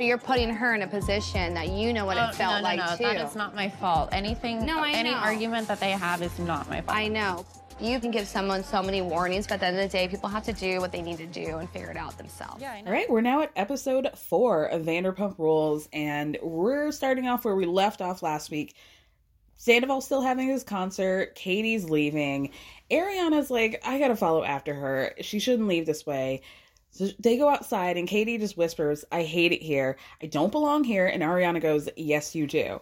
You're putting her in a position that you know what Oh, it felt no, no, like no, too. That is not my fault. Anything, No, I any know. argument that they have is not my fault. I know. You can give someone so many warnings, but at the end of the day, people have to do what they need to do and figure it out themselves. Yeah, I know. All right, we're now at episode four of Vanderpump Rules, and we're starting off where we left off last week. Sandoval's still having his concert. Katie's leaving. Ariana's like, I gotta follow after her. She shouldn't leave this way. So they go outside, and Katie just whispers, I hate it here. I don't belong here. And Ariana goes, Yes, you do.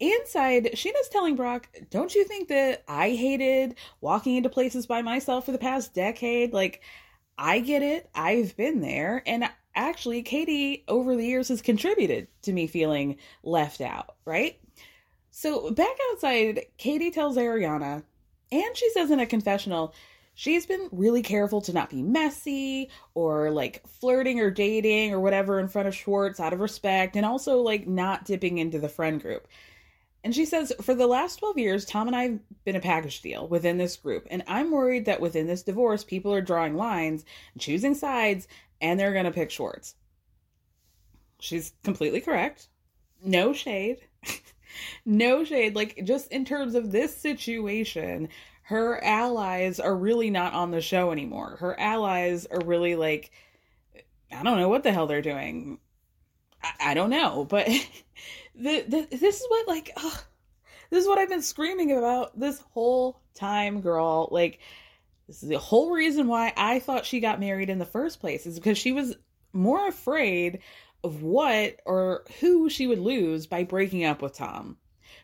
Inside, Scheana's telling Brock, Don't you think that I hated walking into places by myself for the past decade? Like, I get it. I've been there. And actually, Katie, over the years, has contributed to me feeling left out, right? So back outside, Katie tells Ariana, and she says in a confessional, she's been really careful to not be messy or like flirting or dating or whatever in front of Schwartz out of respect, and also like not dipping into the friend group. And she says, for the last 12 years, Tom and I have been a package deal within this group. And I'm worried that within this divorce, people are drawing lines, choosing sides, and they're going to pick Schwartz. She's completely correct. No shade. no shade. Like, just in terms of this situation, her allies are really not on the show anymore. Her allies are really like, I don't know what the hell they're doing. I, I don't know, but the, the this is what like, ugh, this is what I've been screaming about this whole time, girl. Like, this is the whole reason why I thought she got married in the first place is because she was more afraid of what or who she would lose by breaking up with Tom.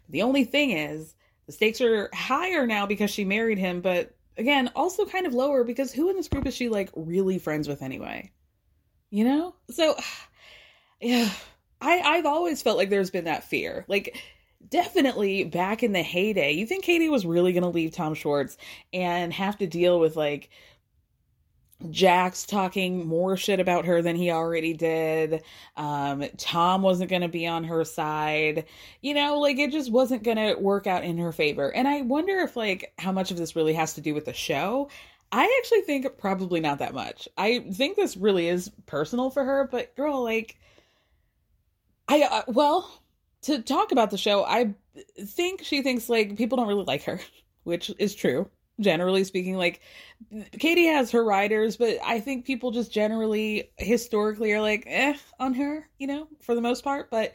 The only thing is, the stakes are higher now because she married him, but again, also kind of lower because who in this group is she like really friends with anyway? You know? So yeah, I I've always felt like there's been that fear. Like definitely back in the heyday, you think Katie was really going to leave Tom Schwartz and have to deal with like Jax talking more shit about her than he already did. Um, Tom wasn't going to be on her side. You know, like it just wasn't going to work out in her favor. And I wonder if, like, how much of this really has to do with the show. I actually think probably not that much. I think this really is personal for her, but girl, like, I, uh, well, to talk about the show, I think she thinks like people don't really like her, which is true generally speaking like katie has her riders but i think people just generally historically are like eh on her you know for the most part. But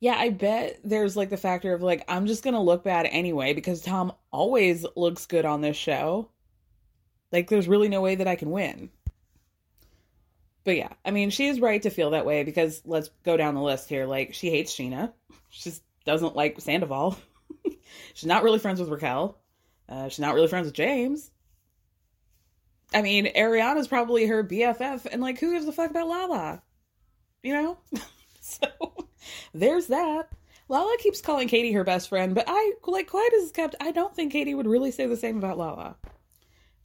yeah i bet there's like the factor of like i'm just gonna look bad anyway because tom always looks good on this show. Like there's really no way that i can win. But yeah i mean she's right to feel that way because let's go down the list here. Like she hates scheana. She just doesn't like sandoval. She's not really friends with raquel uh, she's not really friends with James. I mean, Ariana's probably her BFF, and like, who gives a fuck about Lala? You know? so there's that. Lala keeps calling Katie her best friend, but I, like, quiet as kept, I don't think Katie would really say the same about Lala.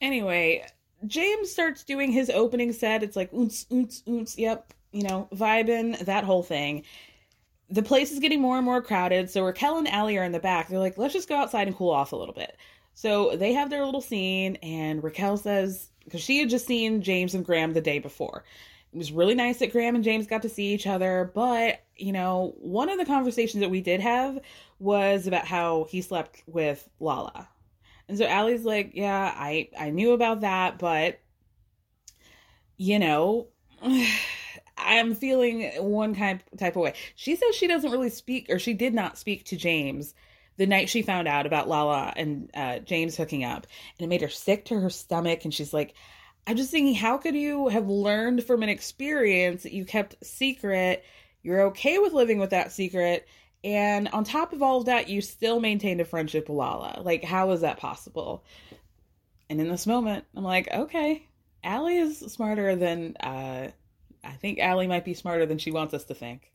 Anyway, James starts doing his opening set. It's like, oons, oons, oons, yep, you know, vibing, that whole thing. The place is getting more and more crowded, so Raquel and Allie are in the back. They're like, let's just go outside and cool off a little bit. So they have their little scene, and Raquel says, because she had just seen James and Graham the day before. It was really nice that Graham and James got to see each other, but, you know, one of the conversations that we did have was about how he slept with Lala. And so Allie's like, yeah, I, I knew about that, but, you know, I'm feeling one kind type of way. She says she doesn't really speak, or she did not speak to James the night she found out about Lala and uh, James hooking up, and it made her sick to her stomach. And she's like, I'm just thinking, how could you have learned from an experience that you kept secret? You're okay with living with that secret. And on top of all of that, you still maintained a friendship with Lala. Like, how is that possible? And in this moment, I'm like, okay, Allie is smarter than, uh, I think Allie might be smarter than she wants us to think.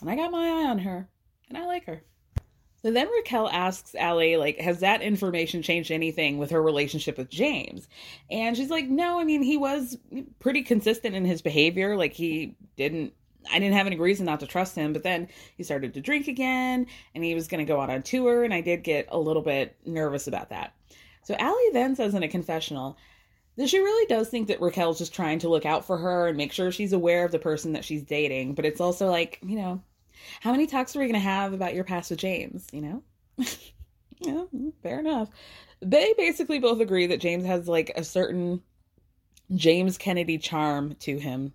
And I got my eye on her, and I like her. So then Raquel asks Allie, like, has that information changed anything with her relationship with James? And she's like, no, I mean, he was pretty consistent in his behavior. Like, he didn't, I didn't have any reason not to trust him. But then he started to drink again and he was going to go out on tour. And I did get a little bit nervous about that. So Allie then says in a confessional, that she really does think that Raquel's just trying to look out for her and make sure she's aware of the person that she's dating. But it's also like, you know, how many talks are we going to have about your past with James? You know? yeah, fair enough. They basically both agree that James has like a certain James Kennedy charm to him.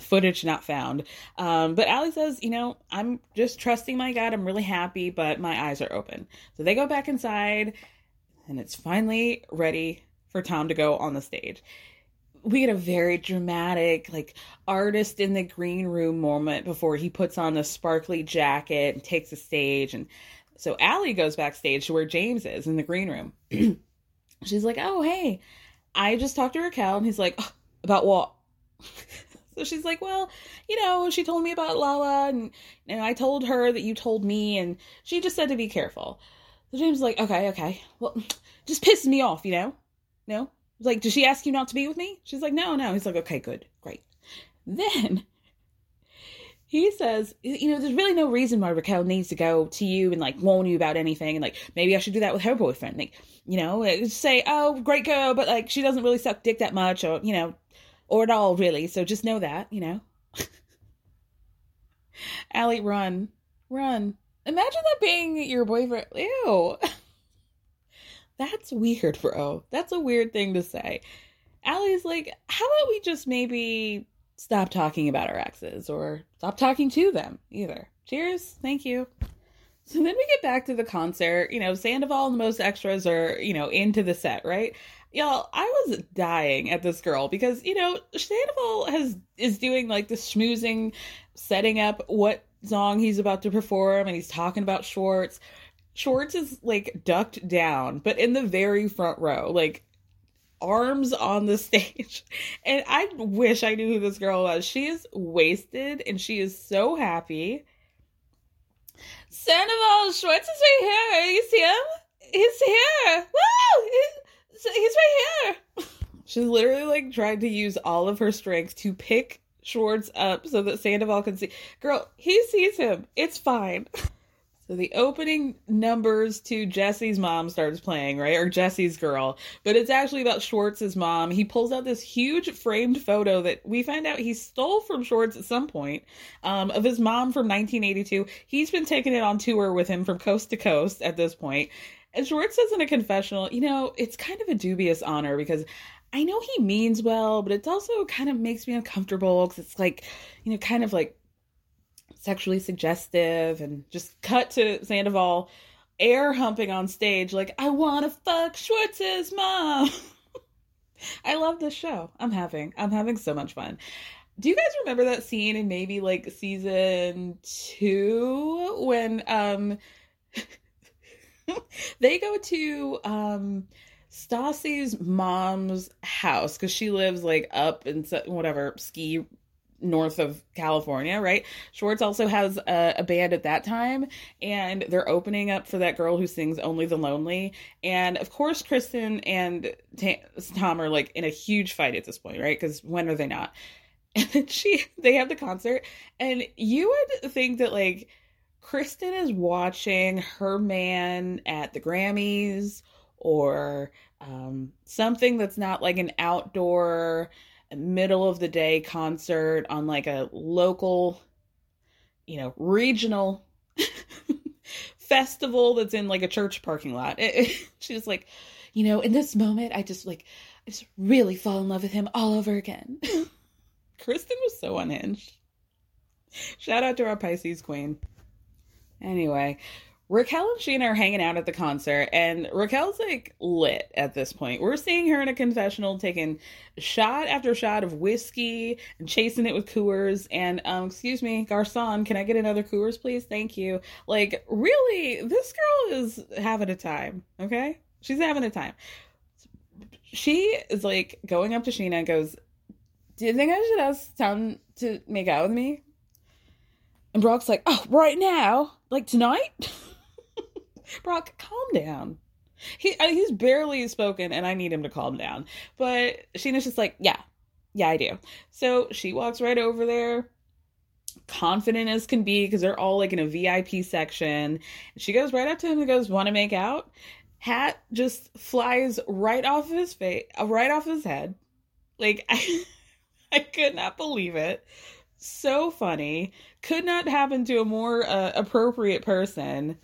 Footage not found. Um, but Allie says, you know, I'm just trusting my God. I'm really happy, but my eyes are open. So they go back inside, and it's finally ready for Tom to go on the stage we get a very dramatic like artist in the green room moment before he puts on the sparkly jacket and takes the stage and so Allie goes backstage to where James is in the green room. She's like, "Oh, hey, I just talked to Raquel," and he's like, oh, "About what?" so she's like, "Well, you know, she told me about Lala, and and I told her that you told me, and she just said to be careful." So James is like, "Okay, okay, well, just pisses me off, you know, no." Like, did she ask you not to be with me? She's like, no, no. He's like, okay, good, great. Then he says, you know, there's really no reason why Raquel needs to go to you and like warn you about anything. And like, maybe I should do that with her boyfriend. Like, you know, uh, say, oh, great girl, but like, she doesn't really suck dick that much or, you know, or at all, really. So just know that, you know. Allie, run, run. Imagine that being your boyfriend. Ew. That's weird, bro. That's a weird thing to say. Allie's like, how about we just maybe stop talking about our exes or stop talking to them either? Cheers. Thank you. So then we get back to the concert. You know, Sandoval and the most extras are, you know, into the set, right? Y'all, I was dying at this girl because, you know, Sandoval has is doing like the schmoozing, setting up what song he's about to perform, and he's talking about Schwartz. Schwartz is like ducked down, but in the very front row, like arms on the stage. And I wish I knew who this girl was. She is wasted and she is so happy. Sandoval Schwartz is right here. You see him? He's here. Woo! He's, right here. She's literally like trying to use all of her strength to pick Schwartz up so that Sandoval can see. Girl, he sees him. It's fine. So the opening numbers to Jesse's mom starts playing, right? Or Jesse's girl. But it's actually about Schwartz's mom. He pulls out this huge framed photo that we find out he stole from Schwartz at some point um, of his mom from 1982. He's been taking it on tour with him from coast to coast at this point. And Schwartz says in a confessional, you know, it's kind of a dubious honor because I know he means well, but it also kind of makes me uncomfortable because it's like, you know, kind of like sexually suggestive and just cut to Sandoval air humping on stage like I want to fuck Schwartz's mom. I love this show. I'm having I'm having so much fun. Do you guys remember that scene in maybe like season 2 when um they go to um Stassi's mom's house because she lives like up in whatever ski north of California, right? Schwartz also has a, a, band at that time, and they're opening up for that girl who sings "Only the Lonely." And of course, Kristen and Tom are like in a huge fight at this point, right? Because when are they not? And then she, they have the concert, and you would think that like Kristen is watching her man at the Grammys or um, something that's not like an outdoor middle of the day concert on like a local, you know, regional festival that's in like a church parking lot. It, it, she's like, you know, in this moment, I just like, I just really fall in love with him all over again. Kristen was so unhinged. Shout out to our Pisces queen. Anyway, Raquel and Scheana are hanging out at the concert, and Raquel's like lit at this point. We're seeing her in a confessional taking shot after shot of whiskey and chasing it with Coors. And, um, excuse me, Garcon, can I get another Coors, please? Thank you. Like, really, this girl is having a time, okay? She's having a time. She is like going up to Scheana and goes, Do you think I should ask Tom to make out with me? And Brock's like, Oh, right now? Like tonight? Brock, calm down. He uh, he's barely spoken, and I need him to calm down. But Scheana's just like, yeah, yeah, I do. So she walks right over there, confident as can be, because they're all like in a VIP section. She goes right up to him and goes, "Want to make out?" Hat just flies right off his face, right off his head. Like I, I could not believe it. So funny. Could not happen to a more uh, appropriate person.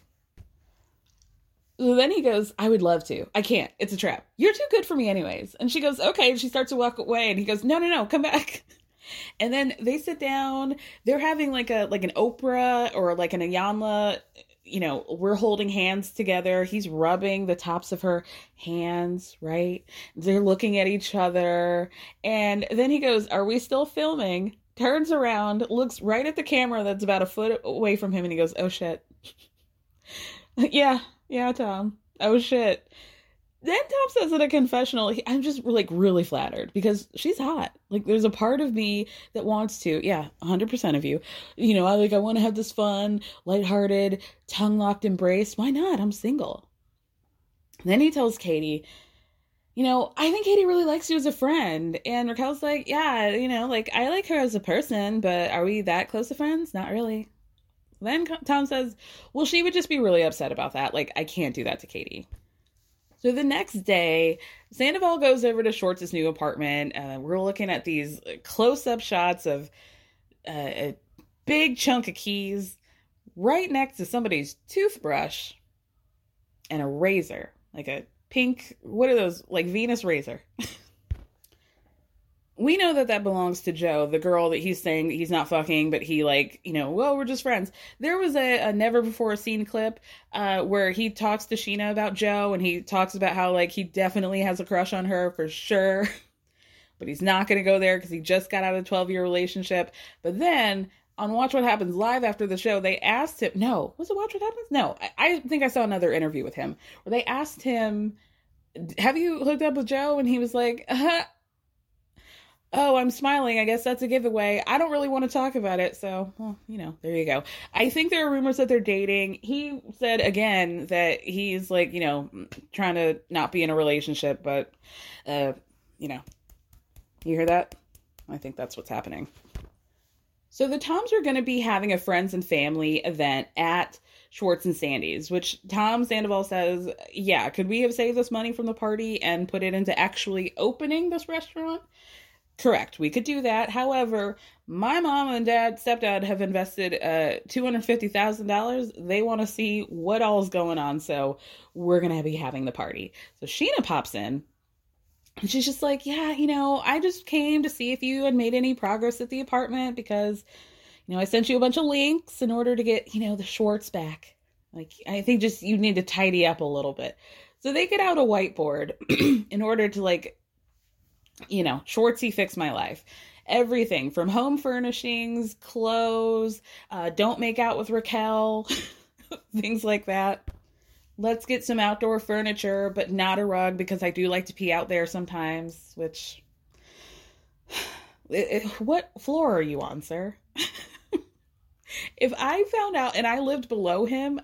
Then he goes, I would love to. I can't. It's a trap. You're too good for me, anyways. And she goes, Okay. And she starts to walk away. And he goes, No, no, no, come back. And then they sit down. They're having like a like an Oprah or like an Iyanla. You know, we're holding hands together. He's rubbing the tops of her hands, right? They're looking at each other. And then he goes, Are we still filming? Turns around, looks right at the camera that's about a foot away from him, and he goes, Oh shit. yeah, yeah, Tom. Oh shit. Then Tom says in a confessional, I'm just like really flattered because she's hot. Like there's a part of me that wants to, yeah, 100% of you. You know, I like I want to have this fun, lighthearted, tongue-locked embrace. Why not? I'm single. then he tells Katie, you know, I think Katie really likes you as a friend. And Raquel's like, yeah, you know, like I like her as a person, but are we that close to friends? Not really. Then Tom says, well, she would just be really upset about that. Like, I can't do that to Katie. So the next day, Sandoval goes over to Schwartz's new apartment. Uh, we're looking at these close up shots of uh, a big chunk of keys right next to somebody's toothbrush and a razor, like a pink, what are those? Like Venus razor. we know that that belongs to Jo, the girl that he's saying that he's not fucking, but he like, you know, well, we're just friends. There was a, a never before seen clip uh, where he talks to Scheana about Jo, and he talks about how like he definitely has a crush on her for sure, but he's not to go there because he just got out of a twelve year relationship. But then on Watch What Happens live after the show, they asked him. No, was it Watch What Happens? No, I, I think I saw another interview with him where they asked him, "Have you hooked up with Jo?" And he was like. Uh, oh, I'm smiling. I guess that's a giveaway. I don't really want to talk about it. So, well, you know, there you go. I think there are rumors that they're dating. He said again that he's like, you know, trying to not be in a relationship, but, uh, you know, you hear that? I think that's what's happening. So the Toms are going to be having a friends and family event at Schwartz and Sandy's, which Tom Sandoval says, yeah, could we have saved this money from the party and put it into actually opening this restaurant? Correct. We could do that. However, my mom and dad, stepdad have invested uh $250,000. They want to see what all's going on, so we're to be having the party. So Scheana pops in and she's just like, "Yeah, you know, I just came to see if you had made any progress at the apartment because you know, I sent you a bunch of links in order to get, you know, the Schwartz back. Like I think just you need to tidy up a little bit." So they get out a whiteboard in order to like you know, Schwartzy fixed my life. Everything from home furnishings, clothes, uh, don't make out with Raquel, things like that. Let's get some outdoor furniture, but not a rug because I do like to pee out there sometimes, which. What floor are you on, sir? if I found out and I lived below him,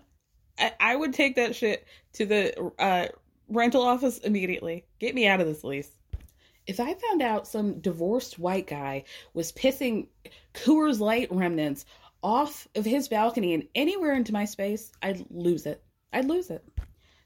I, I would take that shit to the uh, rental office immediately. Get me out of this lease if I found out some divorced white guy was pissing Coors Light remnants off of his balcony and anywhere into my space, I'd lose it. I'd lose it.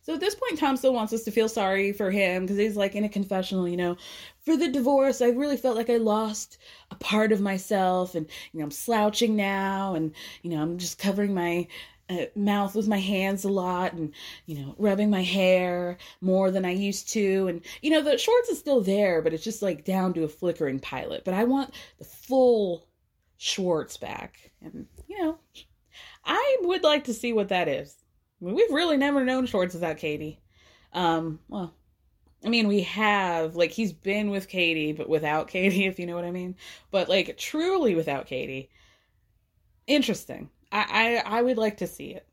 So at this point, Tom still wants us to feel sorry for him because he's like in a confessional, you know, for the divorce, I really felt like I lost a part of myself and, you know, I'm slouching now and, you know, I'm just covering my uh, mouth with my hands a lot and you know rubbing my hair more than i used to. And you know the Schwartz is still there but it's just like down to a flickering pilot. But i want the full Schwartz back. And you know i would like to see what that is. I mean, we've really never known Schwartz without katie. Um well I mean, we have like he's been with Katie, but without Katie, if you know what I mean. But like truly without Katie, interesting. I, I, I would like to see it.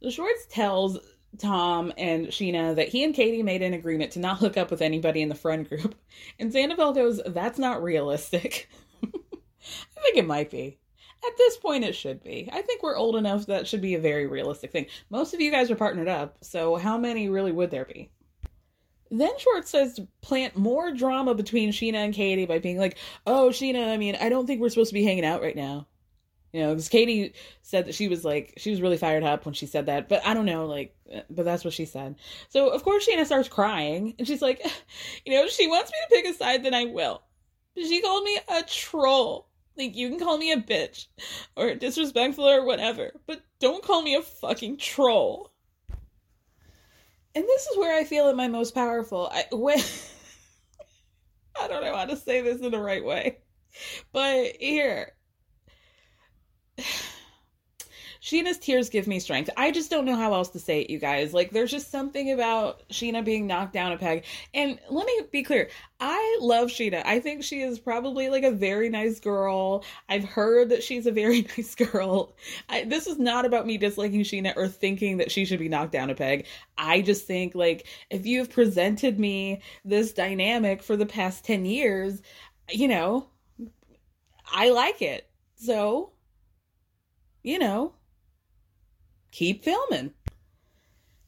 The Schwartz tells Tom and Scheana that he and Katie made an agreement to not hook up with anybody in the friend group. And Sandoval goes, That's not realistic. I think it might be. At this point, it should be. I think we're old enough that should be a very realistic thing. Most of you guys are partnered up, so how many really would there be? Then Schwartz says to plant more drama between Scheana and Katie by being like, Oh, Scheana, I mean, I don't think we're supposed to be hanging out right now. You know, because Katie said that she was like, she was really fired up when she said that. But I don't know, like, uh, but that's what she said. So, of course, Scheana starts crying. And she's like, you know, she wants me to pick a side, then I will. She called me a troll. Like, you can call me a bitch or disrespectful or whatever, but don't call me a fucking troll. And this is where I feel at my most powerful. I, when, I don't know how to say this in the right way, but here, Scheana's tears give me strength. I just don't know how else to say it, you guys. Like, there's just something about Scheana being knocked down a peg. And let me be clear I love Scheana. I think she is probably like a very nice girl. I've heard that she's a very nice girl. I, this is not about me disliking Scheana or thinking that she should be knocked down a peg. I just think, like, if you've presented me this dynamic for the past 10 years, you know, I like it. So you know, keep filming.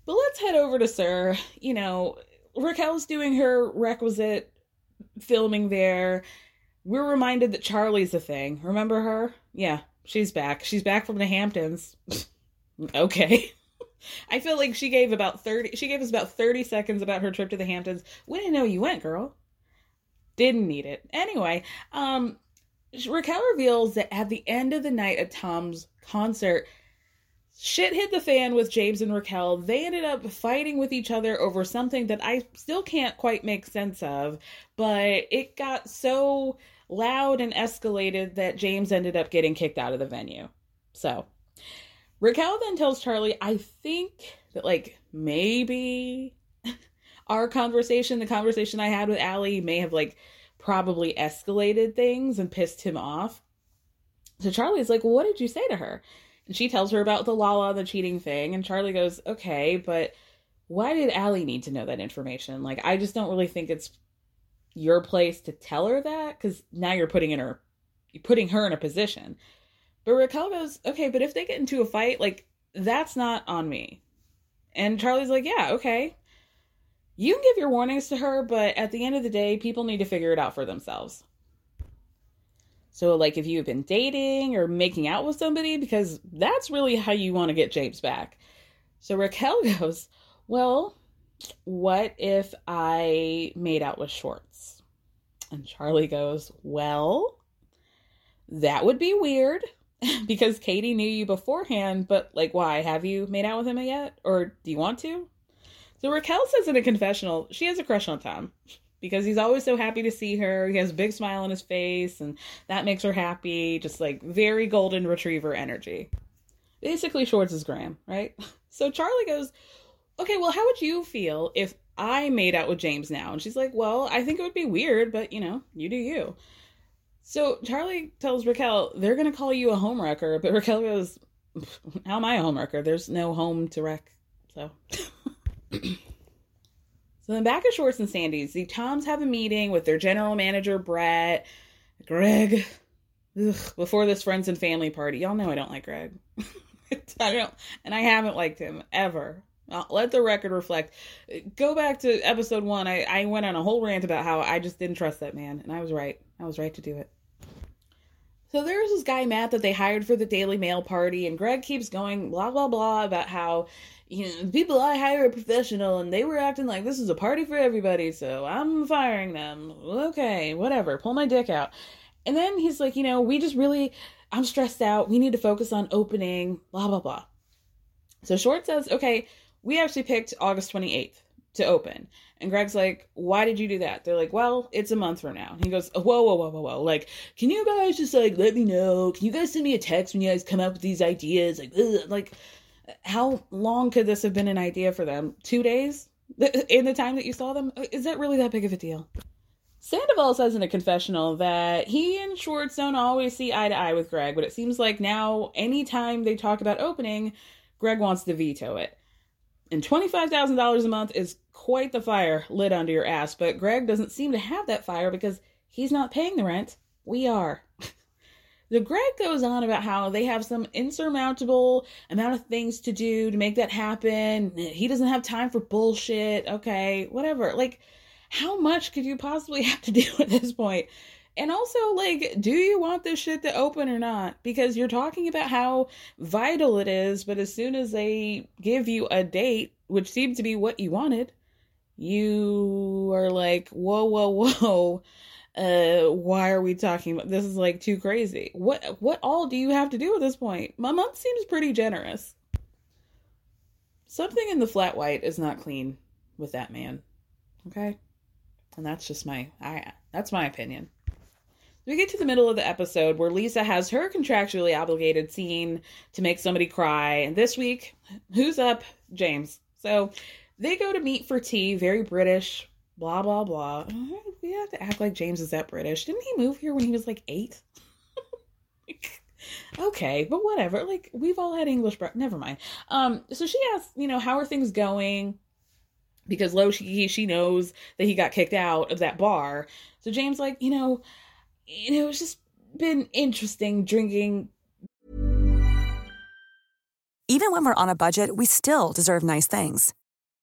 But let's head over to Sir. You know, Raquel's doing her requisite filming there. We're reminded that Charli's a thing. Remember her? Yeah, she's back. She's back from the Hamptons. okay. I feel like she gave about 30 she gave us about 30 seconds about her trip to the Hamptons. We didn't know you went, girl. Didn't need it. Anyway, um Raquel reveals that at the end of the night at Tom's concert, shit hit the fan with James and Raquel. They ended up fighting with each other over something that I still can't quite make sense of, but it got so loud and escalated that James ended up getting kicked out of the venue. So, Raquel then tells Charli, I think that, like, maybe our conversation, the conversation I had with Allie, may have, like, probably escalated things and pissed him off. So Charli's like, well, what did you say to her? She tells her about the Lala, the cheating thing. And Charli goes, okay, but why did Allie need to know that information? Like, I just don't really think it's your place to tell her that because now you're putting in her, you're putting her in a position. But Raquel goes, okay, but if they get into a fight, like, that's not on me. And Charli's like, yeah, okay. You can give your warnings to her, but at the end of the day, people need to figure it out for themselves. So, like, if you've been dating or making out with somebody, because that's really how you want to get James back. So Raquel goes, Well, what if I made out with Schwartz? And Charli goes, Well, that would be weird because Katie knew you beforehand, but like, why? Have you made out with him yet? Or do you want to? So Raquel says in a confessional, she has a crush on Tom because he's always so happy to see her. He has a big smile on his face, and that makes her happy. Just like very golden retriever energy. Basically, Schwartz is Graham, right? So Charli goes, Okay, well, how would you feel if I made out with James now? And she's like, Well, I think it would be weird, but you know, you do you. So Charli tells Raquel, They're going to call you a homewrecker, but Raquel goes, How am I a homewrecker? There's no home to wreck. So. So then back at Schwartz and Sandy's, the Toms have a meeting with their general manager, Brett, Greg, ugh, before this friends and family party. Y'all know I don't like Greg. I don't, and I haven't liked him ever. I'll let the record reflect. Go back to episode one. I, I went on a whole rant about how I just didn't trust that man, and I was right. I was right to do it. So there's this guy, Matt, that they hired for the Daily Mail party, and Greg keeps going blah, blah, blah about how you know, people I hire are professional and they were acting like this is a party for everybody, so I'm firing them. Okay, whatever. Pull my dick out. And then he's like, you know, we just really, I'm stressed out. We need to focus on opening, blah, blah, blah. So Short says, okay, we actually picked August 28th to open. And Greg's like, why did you do that? They're like, well, it's a month from now. And he goes, oh, whoa, whoa, whoa, whoa, whoa. Like, can you guys just like let me know? Can you guys send me a text when you guys come up with these ideas? Like, ugh. like, how long could this have been an idea for them? Two days in the time that you saw them? Is that really that big of a deal? Sandoval says in a confessional that he and Schwartz don't always see eye to eye with Greg, but it seems like now, anytime they talk about opening, Greg wants to veto it. And $25,000 a month is quite the fire lit under your ass, but Greg doesn't seem to have that fire because he's not paying the rent. We are. The Greg goes on about how they have some insurmountable amount of things to do to make that happen. He doesn't have time for bullshit. Okay, whatever. Like, how much could you possibly have to do at this point? And also, like, do you want this shit to open or not? Because you're talking about how vital it is, but as soon as they give you a date, which seemed to be what you wanted, you are like, whoa, whoa, whoa uh why are we talking about this is like too crazy what what all do you have to do at this point my month seems pretty generous something in the flat white is not clean with that man okay and that's just my i that's my opinion we get to the middle of the episode where Lisa has her contractually obligated scene to make somebody cry. And this week, who's up? James. So they go to meet for tea, very British, blah blah blah. We have to act like James is that British. Didn't he move here when he was like eight? okay, but whatever. Like we've all had English, bro- never mind. Um, so she asks, you know, how are things going? Because Lo, she she knows that he got kicked out of that bar. So James, like, you know, you know, it's just been interesting drinking. Even when we're on a budget, we still deserve nice things.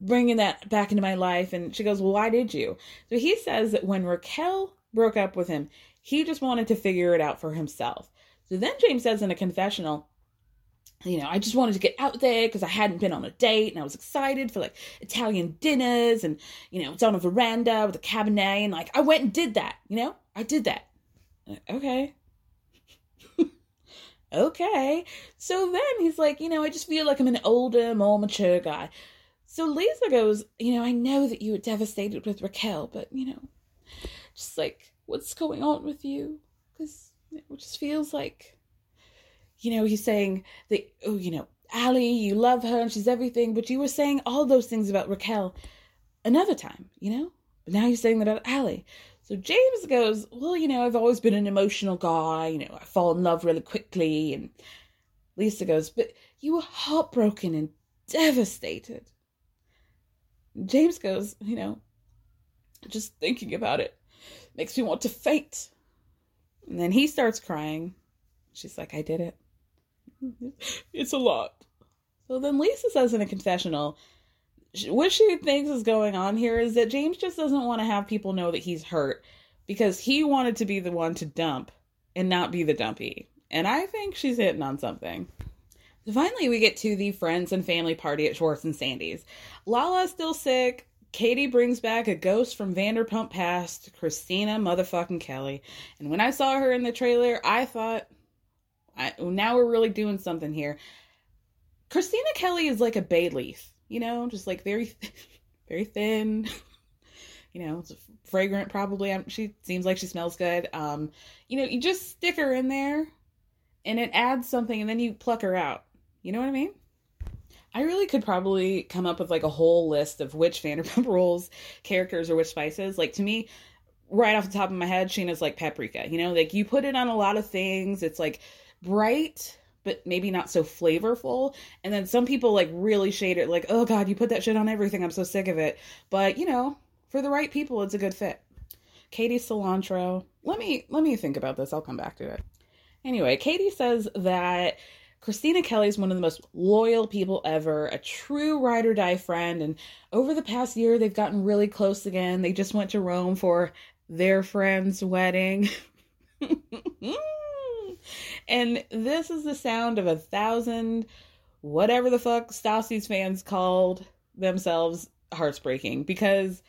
Bringing that back into my life. And she goes, Well, why did you? So he says that when Raquel broke up with him, he just wanted to figure it out for himself. So then James says in a confessional, you know, I just wanted to get out there because I hadn't been on a date and I was excited for like Italian dinners and, you know, it's on a veranda with a cabernet and like I went and did that, you know, I did that. Okay. okay. So then he's like, you know, I just feel like I'm an older, more mature guy. So Lisa goes, you know, I know that you were devastated with Raquel, but, you know, just like, what's going on with you? Because it just feels like, you know, he's saying that, oh, you know, Allie, you love her and she's everything, but you were saying all those things about Raquel another time, you know? But now you're saying that about Allie. So James goes, Well, you know, I've always been an emotional guy. You know, I fall in love really quickly. And Lisa goes, But you were heartbroken and devastated. James goes, You know, just thinking about it makes me want to faint. And then he starts crying. She's like, I did it. It's a lot. So then Lisa says in a confessional, what she thinks is going on here is that James just doesn't want to have people know that he's hurt because he wanted to be the one to dump and not be the dumpy. And I think she's hitting on something. Finally, we get to the friends and family party at Schwartz and Sandy's. Lala's still sick. Katie brings back a ghost from Vanderpump past, Christina motherfucking Kelly. And when I saw her in the trailer, I thought, I, now we're really doing something here. Kristina Kelly is like a bay leaf you know, just like very, very thin. you know, it's fragrant probably. she seems like she smells good. Um, you know, you just stick her in there, and it adds something, and then you pluck her out. You know what I mean? I really could probably come up with like a whole list of which Vanderpump Rules characters or which spices. Like to me, right off the top of my head, Scheana's like paprika. You know, like you put it on a lot of things. It's like bright but maybe not so flavorful. And then some people like really shade it, like, oh god, you put that shit on everything. I'm so sick of it. But you know, for the right people, it's a good fit. Katie cilantro. Let me let me think about this. I'll come back to it. Anyway, Katie says that Kristina Kelly is one of the most loyal people ever, a true ride or die friend, and over the past year they've gotten really close again. They just went to Rome for their friend's wedding. And this is the sound of a thousand, whatever the fuck Stassi's fans called themselves, hearts breaking because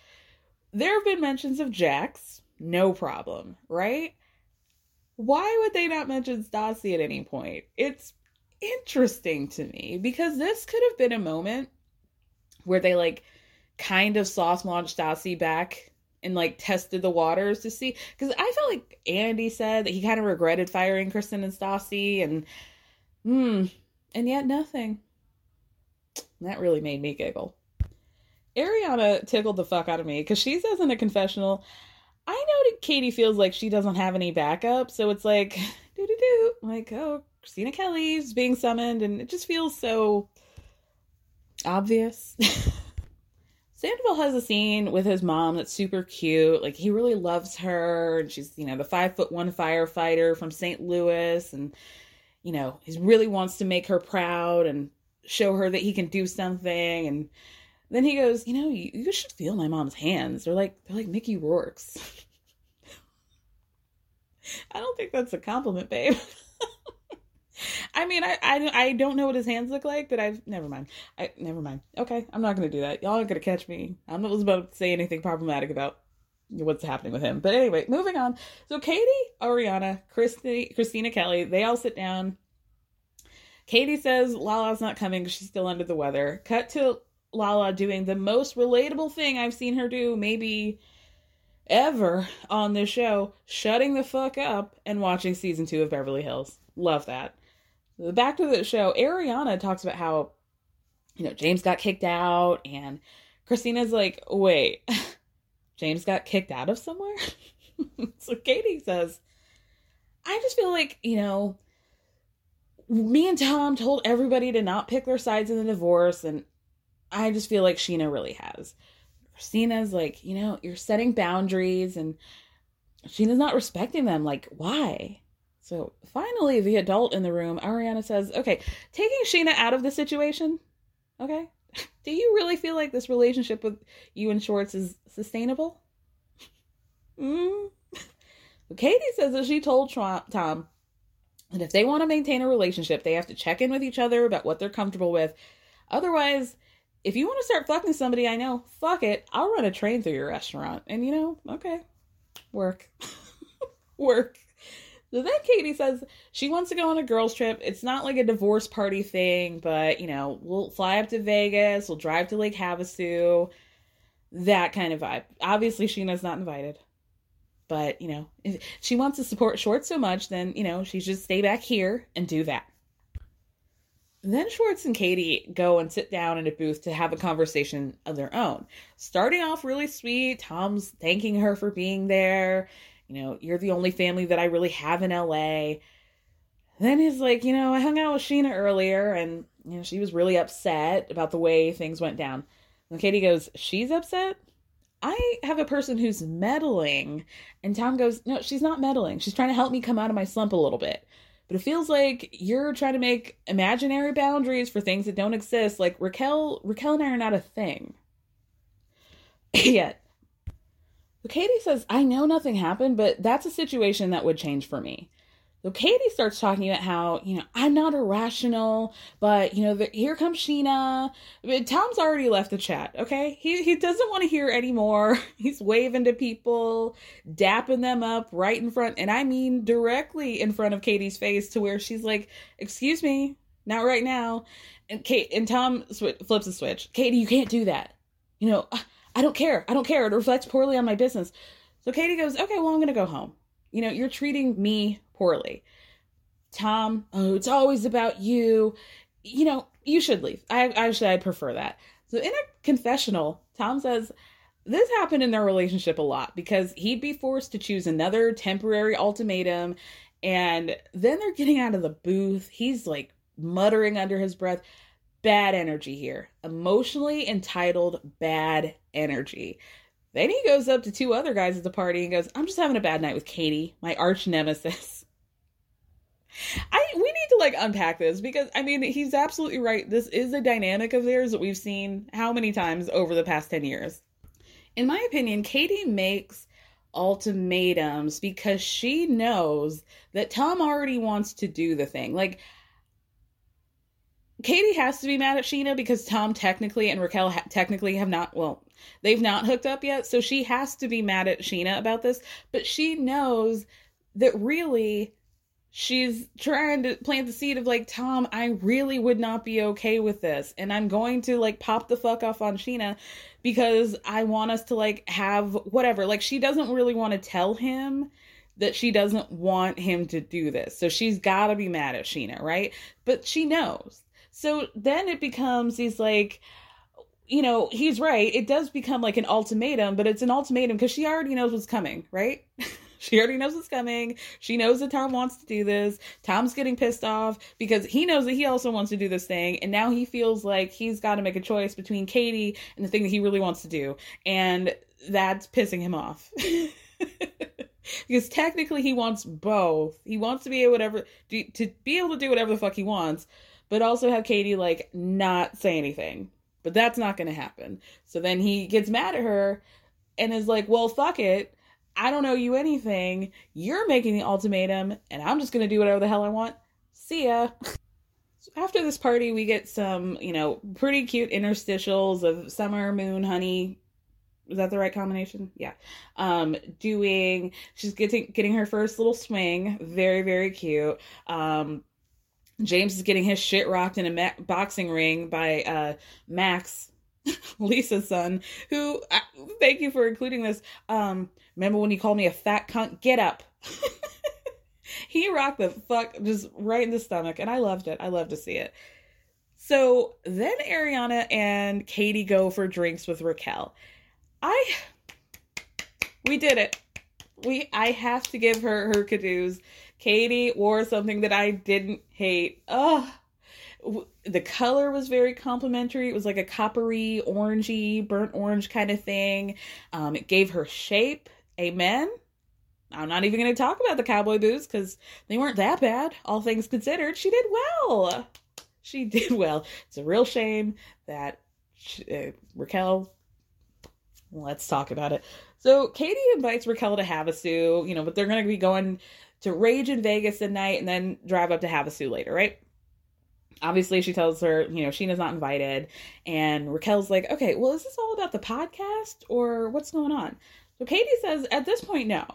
there have been mentions of Jax, no problem, right? Why would they not mention Stassi at any point? It's interesting to me because this could have been a moment where they like kind of soft launched Stassi back and like tested the waters to see because I felt like Andy said that he kind of regretted firing Kristen and Stassi and hmm and yet nothing. That really made me giggle. Ariana tickled the fuck out of me because she says in a confessional, I know that Katie feels like she doesn't have any backup, so it's like do do do like oh Kristina Kelly's being summoned and it just feels so obvious. Sandoval has a scene with his mom that's super cute. Like he really loves her, and she's you know the five foot one firefighter from St. Louis, and you know he really wants to make her proud and show her that he can do something. And then he goes, you know, you, you should feel my mom's hands. They're like they're like Mickey Rourke's. I don't think that's a compliment, babe. I mean, I, I I don't know what his hands look like, but I've never mind. I never mind. Okay, I'm not gonna do that. Y'all are gonna catch me. I'm not about to say anything problematic about what's happening with him. But anyway, moving on. So Katie, Ariana, Christy, Kristina Kelly, they all sit down. Katie says Lala's not coming she's still under the weather. Cut to Lala doing the most relatable thing I've seen her do maybe ever on this show, shutting the fuck up and watching season two of Beverly Hills. Love that. Back to the show, Ariana talks about how, you know, James got kicked out, and Kristina's like, wait, James got kicked out of somewhere? so Katie says, I just feel like, you know, me and Tom told everybody to not pick their sides in the divorce, and I just feel like Scheana really has. Kristina's like, you know, you're setting boundaries, and Scheana's not respecting them. Like, why? So finally, the adult in the room, Ariana says, okay, taking Scheana out of the situation, okay? Do you really feel like this relationship with you and Schwartz is sustainable? Mm. Katie says that she told Tom that if they want to maintain a relationship, they have to check in with each other about what they're comfortable with. Otherwise, if you want to start fucking somebody I know, fuck it. I'll run a train through your restaurant. And you know, okay, work. work. So then Katie says she wants to go on a girls' trip. It's not like a divorce party thing, but you know, we'll fly up to Vegas, we'll drive to Lake Havasu, that kind of vibe. Obviously, Scheana's not invited. But, you know, if she wants to support Short so much, then, you know, she should stay back here and do that. Then Schwartz and Katie go and sit down in a booth to have a conversation of their own. Starting off really sweet, Tom's thanking her for being there. You know, you're the only family that I really have in LA. Then he's like, you know, I hung out with Scheana earlier and, you know, she was really upset about the way things went down. And Katie goes, She's upset? I have a person who's meddling. And Tom goes, No, she's not meddling. She's trying to help me come out of my slump a little bit. But it feels like you're trying to make imaginary boundaries for things that don't exist. Like Raquel, Raquel and I are not a thing. Yet. But Katie says, I know nothing happened, but that's a situation that would change for me. So Katie starts talking about how, you know, I'm not irrational, but, you know, the, here comes Scheana. Tom's already left the chat, okay? He, he doesn't want to hear anymore. He's waving to people, dapping them up right in front, and I mean directly in front of Katie's face to where she's like, excuse me, not right now. And Kate and Tom sw- flips a switch. Katie, you can't do that. You know, I don't care. I don't care. It reflects poorly on my business. So Katie goes, okay, well, I'm going to go home. You know, you're treating me poorly. Tom, oh, it's always about you. You know, you should leave. I actually I'd prefer that. So in a confessional, Tom says this happened in their relationship a lot because he'd be forced to choose another temporary ultimatum and then they're getting out of the booth. He's like muttering under his breath, bad energy here. Emotionally entitled bad energy. Then he goes up to two other guys at the party and goes, I'm just having a bad night with Katie, my arch nemesis. I we need to like unpack this because I mean he's absolutely right. This is a dynamic of theirs that we've seen how many times over the past 10 years. In my opinion, Katie makes ultimatums because she knows that Tom already wants to do the thing. Like Katie has to be mad at Scheana because Tom technically and Raquel ha- technically have not well, they've not hooked up yet, so she has to be mad at Scheana about this, but she knows that really she's trying to plant the seed of like tom i really would not be okay with this and i'm going to like pop the fuck off on Scheana because i want us to like have whatever. Like she doesn't really want to tell him that she doesn't want him to do this so she's got to be mad at Scheana, right? But she knows so then it becomes these like you know he's right it does become like an ultimatum but it's an ultimatum because she already knows what's coming right She already knows what's coming. She knows that Tom wants to do this. Tom's getting pissed off because he knows that he also wants to do this thing. And now he feels like he's got to make a choice between Katie and the thing that he really wants to do. And that's pissing him off. because technically he wants both. He wants to be able whatever to, to be able to do whatever the fuck he wants, but also have Katie like not say anything. But that's not going to happen. So then he gets mad at her and is like, "Well, fuck it. I don't owe you anything. You're making the ultimatum, and I'm just going to do whatever the hell I want. See ya. So after this party, we get some, you know, pretty cute interstitials of summer, moon, honey. Is that the right combination? Yeah. Um, doing, she's getting getting her first little swing. Very, very cute. Um, James is getting his shit rocked in a ma- boxing ring by uh, Max Lisa's son, who uh, thank you for including this. Um, remember when you called me a fat cunt? Get up. he rocked the fuck just right in the stomach, and I loved it. I love to see it. So then Ariana and Katie go for drinks with Raquel. I we did it. We I have to give her her cadoos. Katie wore something that I didn't hate. Oh, the color was very complimentary. It was like a coppery, orangey, burnt orange kind of thing. Um, it gave her shape. Amen. I'm not even going to talk about the cowboy boots because they weren't that bad, all things considered. She did well. She did well. It's a real shame that she, uh, Raquel. Let's talk about it. So Katie invites Raquel to Havasu, you know, but they're going to be going to Rage in Vegas at night and then drive up to Havasu later, right? obviously she tells her you know scheana's not invited. And raquel's like okay well is this all about the podcast or what's going on? So katie says at this point no.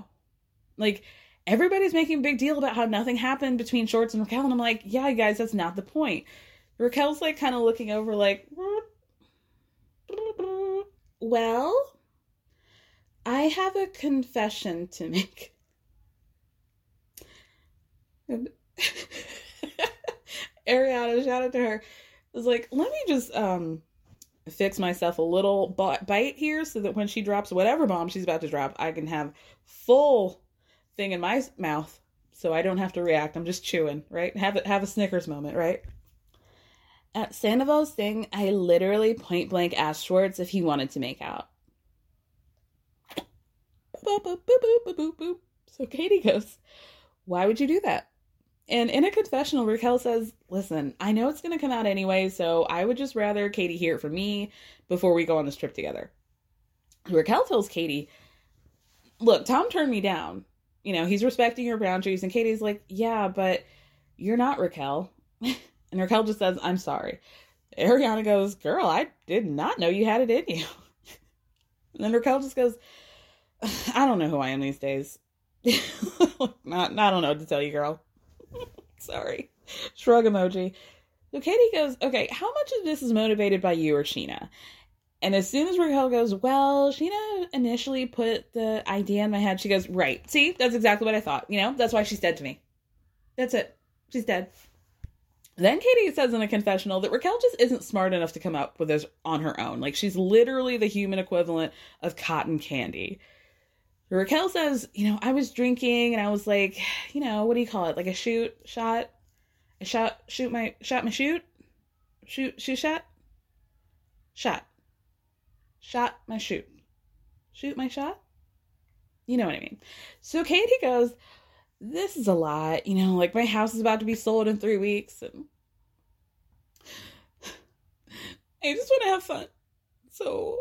Like everybody's making a big deal about how nothing happened between shorts and raquel. And i'm like yeah you guys that's not the point. Raquel's like kind of looking over like well i have a confession to make Ariana, shout out to her, was like, let me just um fix myself a little bite here so that when she drops whatever bomb she's about to drop, I can have full thing in my mouth so I don't have to react. I'm just chewing, right? Have it have a Snickers moment, right? At Sandoval's thing, I literally point blank asked Schwartz if he wanted to make out. So Katie goes, Why would you do that? And in a confessional, Raquel says, Listen, I know it's going to come out anyway, so I would just rather Katie hear it from me before we go on this trip together. Raquel tells Katie, Look, Tom turned me down. You know, he's respecting your boundaries. And Katie's like, Yeah, but you're not Raquel. and Raquel just says, I'm sorry. Ariana goes, Girl, I did not know you had it in you. and then Raquel just goes, I don't know who I am these days. not, I don't know what to tell you, girl. Sorry. Shrug emoji. So Katie goes, okay, how much of this is motivated by you or Scheana? And as soon as Raquel goes, well, Scheana initially put the idea in my head, she goes, right. See, that's exactly what I thought. You know, that's why she's dead to me. That's it. She's dead. Then Katie says in a confessional that Raquel just isn't smart enough to come up with this on her own. Like she's literally the human equivalent of cotton candy. Raquel says, you know, I was drinking and I was like, you know, what do you call it? Like a shoot shot? A shot shoot my shot my shoot? Shoot shoot shot? Shot. Shot my shoot. Shoot my shot? You know what I mean. So Katie goes, This is a lot, you know, like my house is about to be sold in three weeks and I just want to have fun. So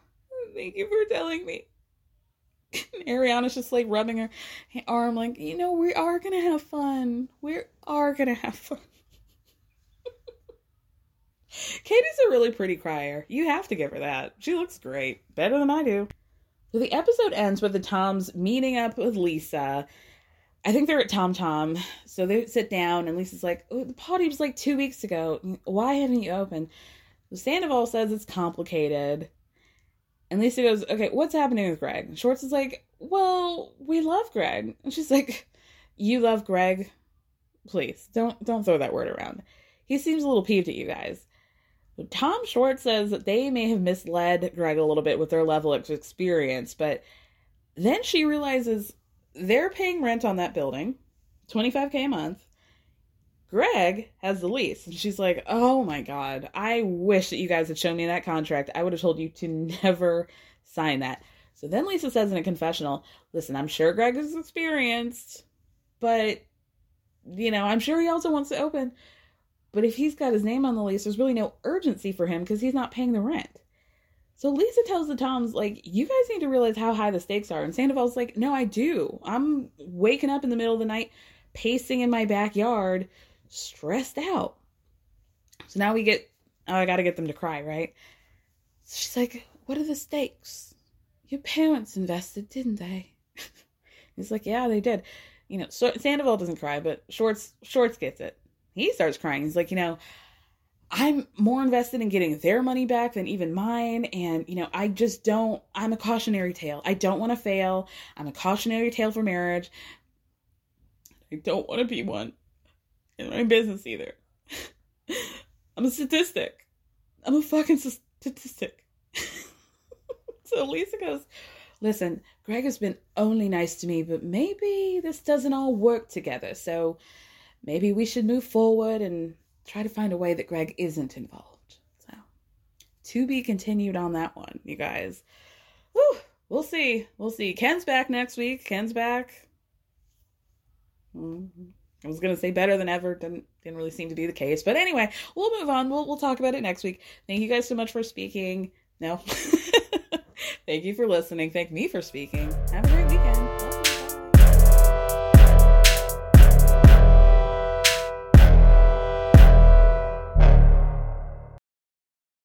thank you for telling me. Ariana's just like rubbing her arm, like, you know, we are gonna have fun. We are gonna have fun. Katie's a really pretty crier. You have to give her that. She looks great. Better than I do. So the episode ends with the Toms meeting up with Lisa. I think they're at Tom Tom. So they sit down and Lisa's like, oh, the party was like two weeks ago. Why haven't you opened? Sandoval says it's complicated. And Lisa goes, Okay, what's happening with Greg? And Schwartz is like, Well, we love Greg. And she's like, You love Greg? Please, don't don't throw that word around. He seems a little peeved at you guys. Tom Schwartz says that they may have misled Greg a little bit with their level of experience, but then she realizes they're paying rent on that building, 25k a month. Greg has the lease. And she's like, oh my God, I wish that you guys had shown me that contract. I would have told you to never sign that. So then Lisa says in a confessional, listen, I'm sure Greg is experienced, but, you know, I'm sure he also wants to open. But if he's got his name on the lease, there's really no urgency for him because he's not paying the rent. So Lisa tells the Toms, like, you guys need to realize how high the stakes are. And Sandoval's like, no, I do. I'm waking up in the middle of the night, pacing in my backyard, stressed out. So now we get, oh, I got to get them to cry, right? She's like, what are the stakes? Your parents invested, didn't they? He's like, yeah, they did. You know, Sandoval doesn't cry, but Shorts Shorts gets it. He starts crying. He's like, you know, I'm more invested in getting their money back than even mine. And, you know, I just don't, I'm a cautionary tale. I don't want to fail. I'm a cautionary tale for marriage. I don't want to be one in my business either. I'm a statistic. I'm a fucking statistic. so Lisa goes, Listen, Greg has been only nice to me, but maybe this doesn't all work together. So maybe we should move forward and try to find a way that Greg isn't involved. So, to be continued on that one, you guys. Whew, we'll see. We'll see. Ken's back next week. Ken's back. Mm-hmm. I was gonna say better than ever. Didn't didn't really seem to be the case. But anyway, we'll move on. We'll we'll talk about it next week. Thank you guys so much for speaking. No. Thank you for listening. Thank me for speaking. Have a great.